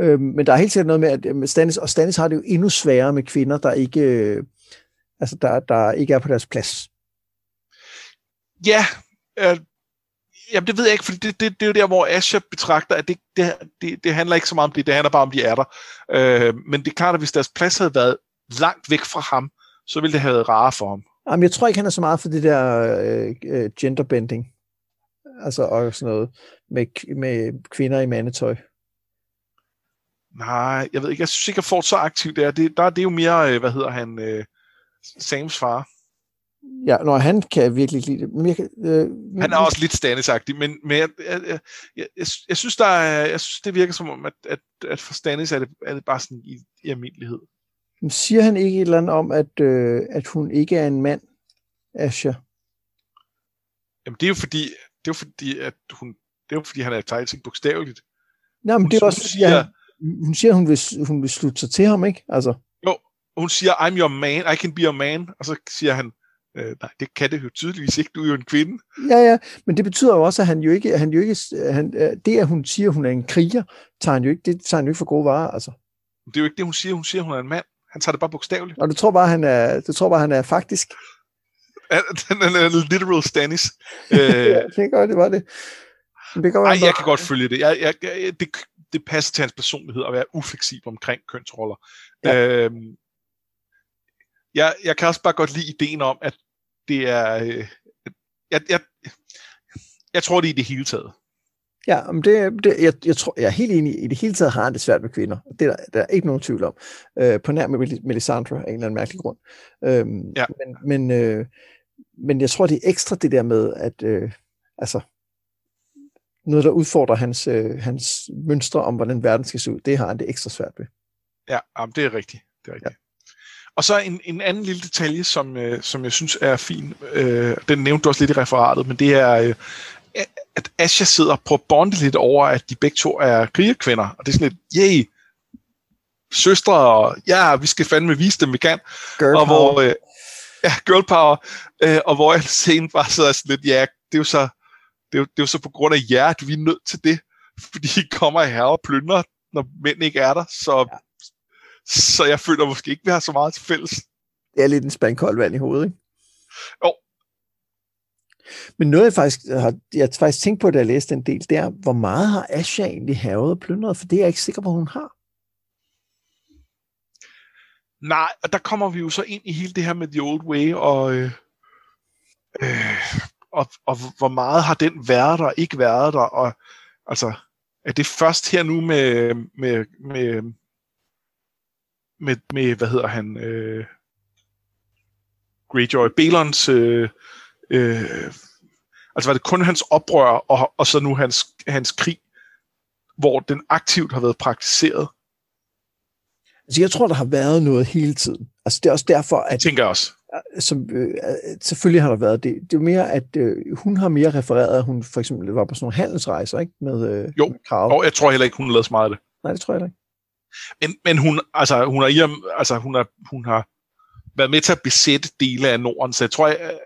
Speaker 1: Øhm, men der er helt sikkert noget med, at øh, Stannis, og Stannis har det jo endnu sværere med kvinder, der ikke, øh, altså der, der ikke er på deres plads.
Speaker 2: ja. Jamen, det ved jeg ikke, fordi det, det, det er jo der, hvor Asha betragter, at det, det, det, det handler ikke så meget om det, det handler bare om, de er der. Øh, men det er klart, at hvis deres plads havde været langt væk fra ham, så ville det have været rarere for ham.
Speaker 1: Jamen, jeg tror ikke, han er så meget for det der øh, øh, genderbending. Altså, og sådan noget med, med kvinder i mandetøj.
Speaker 2: Nej, jeg ved ikke. Jeg synes ikke, at Ford så aktivt er. Det, der er det jo mere, øh, hvad hedder han, øh, Sams far.
Speaker 1: Ja, når han kan virkelig lide det. Men jeg, kan- øh,
Speaker 2: Han er også lidt Stannis-agtig, men, men jeg, jeg, jeg, jeg, jeg, synes, der er, jeg synes, det virker som om, at, at, at for Stannis er det, er det bare sådan i, i almindelighed.
Speaker 1: Men siger han ikke et eller andet om, at, øh, at hun ikke er en mand, Asha?
Speaker 2: Jamen, det er jo fordi, det er jo fordi, at hun, det er jo fordi, han er ting bogstaveligt.
Speaker 1: Nej, men
Speaker 2: Hun-
Speaker 1: det er
Speaker 2: hun
Speaker 1: også, fordi
Speaker 2: siger-
Speaker 1: han, hun siger, hun vil, hun vil slutte sig til ham, ikke? Altså,
Speaker 2: Jo, hun siger, I'm your man, I can be your man, og så siger han, øh, nej, det kan det jo tydeligvis ikke, du er jo en kvinde.
Speaker 1: ja, ja, men det betyder jo også, at han jo ikke, han jo ikke han, øh, det, at hun siger, at hun er en kriger, tager han jo ikke, det tager han jo ikke for gode varer, altså.
Speaker 2: Det er jo ikke det, hun siger, hun siger, hun er en mand. Han tager det bare bogstaveligt.
Speaker 1: Og du tror bare, han er, du tror bare, han er faktisk.
Speaker 2: Den er literal Stannis. Øh,
Speaker 1: Ja, det godt, det var det. Men det godt
Speaker 2: Ej, jeg kan godt følge det. Jeg, jeg, jeg, det, det passer til hans personlighed at være ufleksibel omkring kønsroller. Ja. Øhm, jeg, jeg kan også bare godt lide ideen om, at det er... Øh, jeg, jeg, jeg tror, det er i det hele taget.
Speaker 1: Ja, men det, det, jeg, jeg, tror, jeg er helt enig. I det hele taget har han det svært med kvinder. Det er der, der er ikke nogen tvivl om. Øh, på nær med Mel- Melisandre af en eller anden mærkelig grund. Øhm,
Speaker 2: Ja.
Speaker 1: Men, men, øh, men jeg tror, det er ekstra det der med, at øh, altså, noget, der udfordrer hans, øh, hans mønstre om, hvordan verden skal se ud, det har han det ekstra svært ved.
Speaker 2: Ja, jamen, det er rigtigt. Det er rigtigt. Ja. Og så en, en anden lille detalje, som, øh, som jeg synes er fin, øh, den nævnte du også lidt i referatet, men det er, øh, at Asha sidder på at bonde lidt over, at de begge to er krigerkvinder, og det er sådan lidt, yay, søstre, og ja, vi skal fandme vise dem, vi kan.
Speaker 1: Girl
Speaker 2: og
Speaker 1: power.
Speaker 2: hvor, øh, ja, girl power, øh, og hvor jeg scenen bare sidder sådan lidt, ja, det er jo så, det er jo, det er jo så på grund af jer, at vi er nødt til det, fordi I kommer her og plyndrer, når mænd ikke er der, så, ja. Så jeg føler måske ikke, vi har så meget til fælles.
Speaker 1: Det er lidt en spandkold vand i hovedet, ikke?
Speaker 2: Jo.
Speaker 1: Men noget, jeg faktisk har, jeg faktisk tænkt på, da jeg læste den del, det er, hvor meget har Asha egentlig havet og plyndret? For det er jeg ikke sikker på, hun har.
Speaker 2: Nej, og der kommer vi jo så ind i hele det her med The Old Way, og, øh, øh, og, og hvor meget har den været der, ikke været der, og altså, er det først her nu med, med, med, med, med hvad hedder han, øh, Greyjoy, Balons, øh, øh, altså var det kun hans oprør, og, og så nu hans, hans krig, hvor den aktivt har været praktiseret,
Speaker 1: Altså, jeg tror, der har været noget hele tiden. Altså, det er også derfor, at
Speaker 2: tænker jeg også.
Speaker 1: som, øh, selvfølgelig har der været det. Det er mere, at øh, hun har mere refereret, at hun for eksempel var på sådan nogle handelsrejser, ikke? Med, øh,
Speaker 2: Jo.
Speaker 1: med krav.
Speaker 2: Og jeg tror heller ikke, hun lavet så meget af det.
Speaker 1: Nej, det tror jeg ikke.
Speaker 2: Men, men hun, altså, hun, i, altså, hun, har, hun har været med til at besætte dele af Norden, så jeg tror, jeg,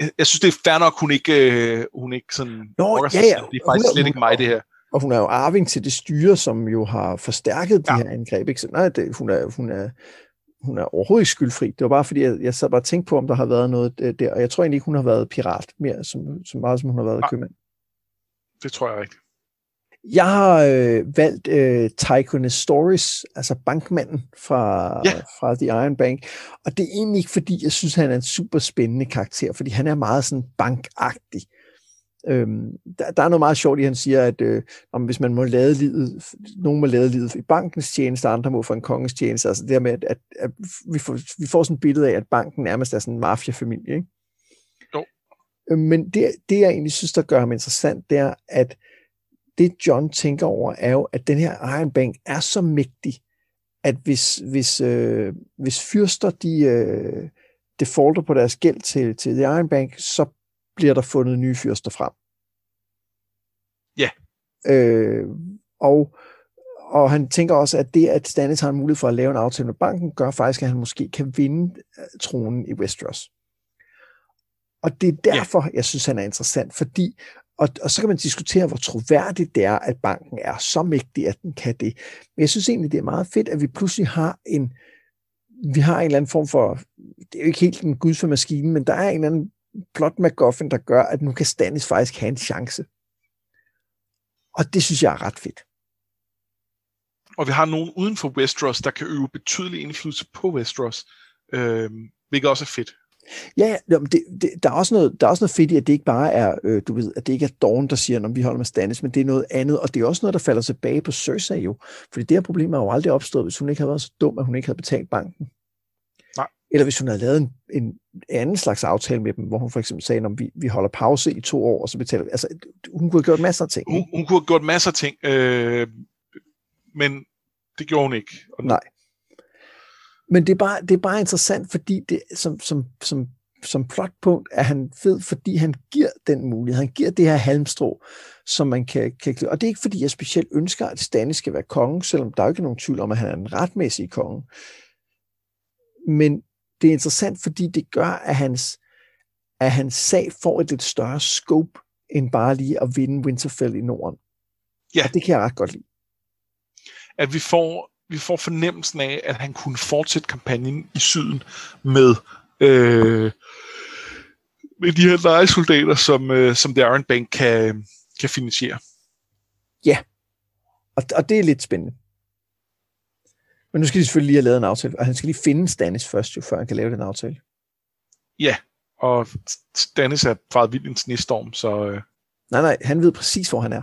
Speaker 2: jeg, jeg synes, det er fair nok, hun ikke, øh, hun ikke sådan...
Speaker 1: Nå, ja, ja.
Speaker 2: Det er
Speaker 1: Hun
Speaker 2: faktisk
Speaker 1: er-
Speaker 2: slet ikke mig, det her.
Speaker 1: Og hun er jo arving til det styre, som jo har forstærket de
Speaker 2: Ja.
Speaker 1: her angreb. Ikke? Så nej, det, hun, er, hun, er, hun er overhovedet ikke skyldfri. Det var bare fordi, jeg, jeg sad bare og tænkte på, om der har været noget øh, der. Og jeg tror egentlig ikke, hun har været pirat mere, som, som meget som hun har været
Speaker 2: Nej.
Speaker 1: købmand.
Speaker 2: Det tror jeg rigtigt.
Speaker 1: Jeg har øh, valgt øh, Tycho Stories, altså bankmanden fra,
Speaker 2: Ja.
Speaker 1: fra The Iron Bank. Og det er egentlig ikke, fordi jeg synes, han er en super spændende karakter, fordi han er meget sådan bankagtig. Øhm, der, der er noget meget sjovt i, at han siger, at øh, om hvis man må lade livet, nogen må lade livet i bankens tjeneste, andre må for en kongens tjeneste. Altså det her med, at, at, at vi, får, vi får sådan et billede af, at banken nærmest er sådan en mafiafamilie. Ikke?
Speaker 2: Jo.
Speaker 1: Øh, Men det, det, jeg egentlig synes, der gør ham interessant, det er, at det John tænker over, er jo, at den her Iron Bank er så mægtig, at hvis, hvis, øh, hvis fyrster de øh, defaulter på deres gæld til, til The Iron Bank, så bliver der fundet nye fyrster frem.
Speaker 2: Ja.
Speaker 1: Øh, og, og han tænker også, at det, at Stannis har en mulighed for at lave en aftale med banken, gør faktisk, at han måske kan vinde øh, tronen i Westeros. Og det er derfor, jeg synes, han er interessant, fordi og, og så kan man diskutere, hvor troværdigt det er, at banken er så mægtig, at den kan det. Men jeg synes egentlig, det er meget fedt, at vi pludselig har en, vi har en eller anden form for, det er jo ikke helt en gud for maskinen, men der er en eller anden plot MacGuffin, der gør, at nu kan Stannis faktisk have en chance. Og det synes jeg er ret fedt.
Speaker 2: Og vi har nogen uden for Westeros, der kan øve betydelig indflydelse på Westeros, øh, hvilket også er fedt.
Speaker 1: Ja, ja det, det, der, er også noget, der er også noget fedt i, at det ikke bare er, øh, du ved, at det ikke er Dawn, der siger, når vi holder med Stannis, men det er noget andet, og det er også noget, der falder tilbage på Cersei jo. Fordi det her problem er jo aldrig opstået, hvis hun ikke havde været så dum, at hun ikke havde betalt banken.
Speaker 2: Nej.
Speaker 1: Eller hvis hun havde lavet en, en anden slags aftale med dem, hvor hun for eksempel sagde, at vi, vi holder pause i to år, og så betaler vi. Altså, hun kunne have gjort masser af ting.
Speaker 2: Hun, hun kunne have gjort masser af ting, øh, men det gjorde hun ikke. Og
Speaker 1: Nej. Men det er bare, det er bare interessant, fordi det, som, som, som, som plotpunkt er han fed, fordi han giver den mulighed. Han giver det her halmstrå, som man kan, kan... Og det er ikke, fordi jeg specielt ønsker, at Stanley skal være konge, selvom der er ikke nogen tvivl om, at han er en retmæssig konge. Men det er interessant, fordi det gør, at hans, at hans sag får et lidt større scope, end bare lige at vinde Winterfell i Norden.
Speaker 2: Ja.
Speaker 1: Og det kan jeg ret godt lide.
Speaker 2: At vi får, vi får fornemmelsen af, at han kunne fortsætte kampagnen i syden med, øh, med de her lejesoldater, som, øh, som The Iron Bank kan, kan finansiere.
Speaker 1: Ja, og, og det er lidt spændende. Men nu skal de selvfølgelig lige have lavet en aftale, og han skal lige finde Stannis først, jo, før han kan lave den aftale.
Speaker 2: Ja, og Stannis er faret vildt en snestorm, så øh,
Speaker 1: Nej, nej, han ved præcis, hvor han er.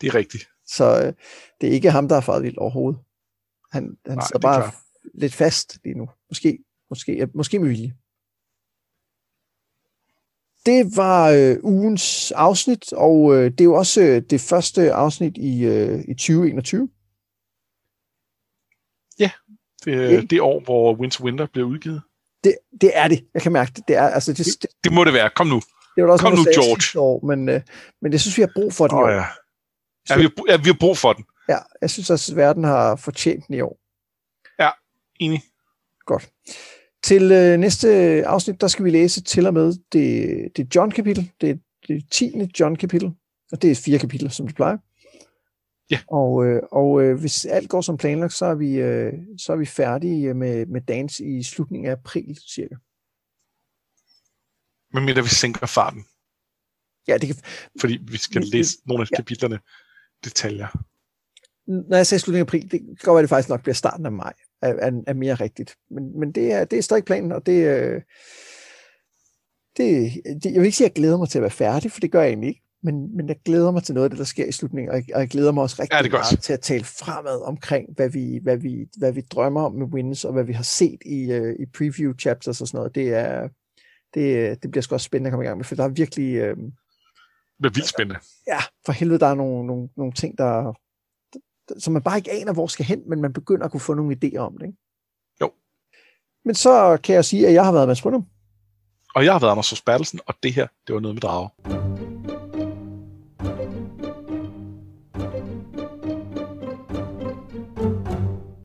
Speaker 2: det er rigtigt.
Speaker 1: Så øh, det er ikke ham, der er faret vildt overhovedet. Han, han
Speaker 2: Nej,
Speaker 1: sidder
Speaker 2: det er
Speaker 1: bare
Speaker 2: klart.
Speaker 1: lidt fast lige nu. Måske, måske, ja, måske med vilje. Det var øh, ugens afsnit, og øh, det er jo også øh, det første afsnit i, øh, i 2021.
Speaker 2: Det,
Speaker 1: Okay.
Speaker 2: okay. det år, hvor Winter Winter blev udgivet.
Speaker 1: Det, det er det. Jeg kan mærke det. Det er, altså, det, det,
Speaker 2: Det må det være. Kom nu.
Speaker 1: det var også
Speaker 2: kom
Speaker 1: noget,
Speaker 2: nu, George.
Speaker 1: År, men, øh, men jeg synes, vi har brug for den. år.
Speaker 2: ja. Ja, vi, har, ja, vi har brug for den.
Speaker 1: ja, jeg synes også, at verden har fortjent den i år.
Speaker 2: Enig.
Speaker 1: Godt. Til øh, næste afsnit, der skal vi læse til og med det, det John-kapitel. Det det 10. John-kapitel. Og det er fire kapitler, som det plejer.
Speaker 2: Ja.
Speaker 1: Og, øh, og øh, hvis alt går som planlagt, så er vi, øh, så er vi færdige med, med dans i slutningen af april, cirka.
Speaker 2: Men mindre vi sænker farten,
Speaker 1: Ja, det kan,
Speaker 2: fordi vi skal læse nogle af
Speaker 1: ja.
Speaker 2: kapitlerne detaljer.
Speaker 1: når jeg sagde slutningen af april, det kan godt være, det faktisk nok bliver starten af maj, er, er, er mere rigtigt. Men, men det, er, det er stadig planen, og det, øh, det, det, jeg vil ikke sige, at jeg glæder mig til at være færdig, for det gør jeg egentlig ikke. Men, men jeg glæder mig til noget af det, der sker i slutningen, og jeg, og jeg glæder mig også rigtig
Speaker 2: Ja,
Speaker 1: meget til at tale fremad omkring, hvad vi, hvad, vi, hvad vi drømmer om med Wins, og hvad vi har set i, øh, i preview chapters og sådan noget. Det, er, det, det bliver sgu også spændende at komme i gang med, for der er virkelig... Øh,
Speaker 2: bliver vildt spændende.
Speaker 1: ja, for helvede, der er nogle, nogle, nogle ting, der, som man bare ikke aner, hvor skal hen, men man begynder at kunne få nogle idéer om det. Ikke?
Speaker 2: Jo.
Speaker 1: Men så kan jeg sige, at jeg har været Mads Brynum.
Speaker 2: Og jeg har været Anders Hos og det her, det var noget med drager.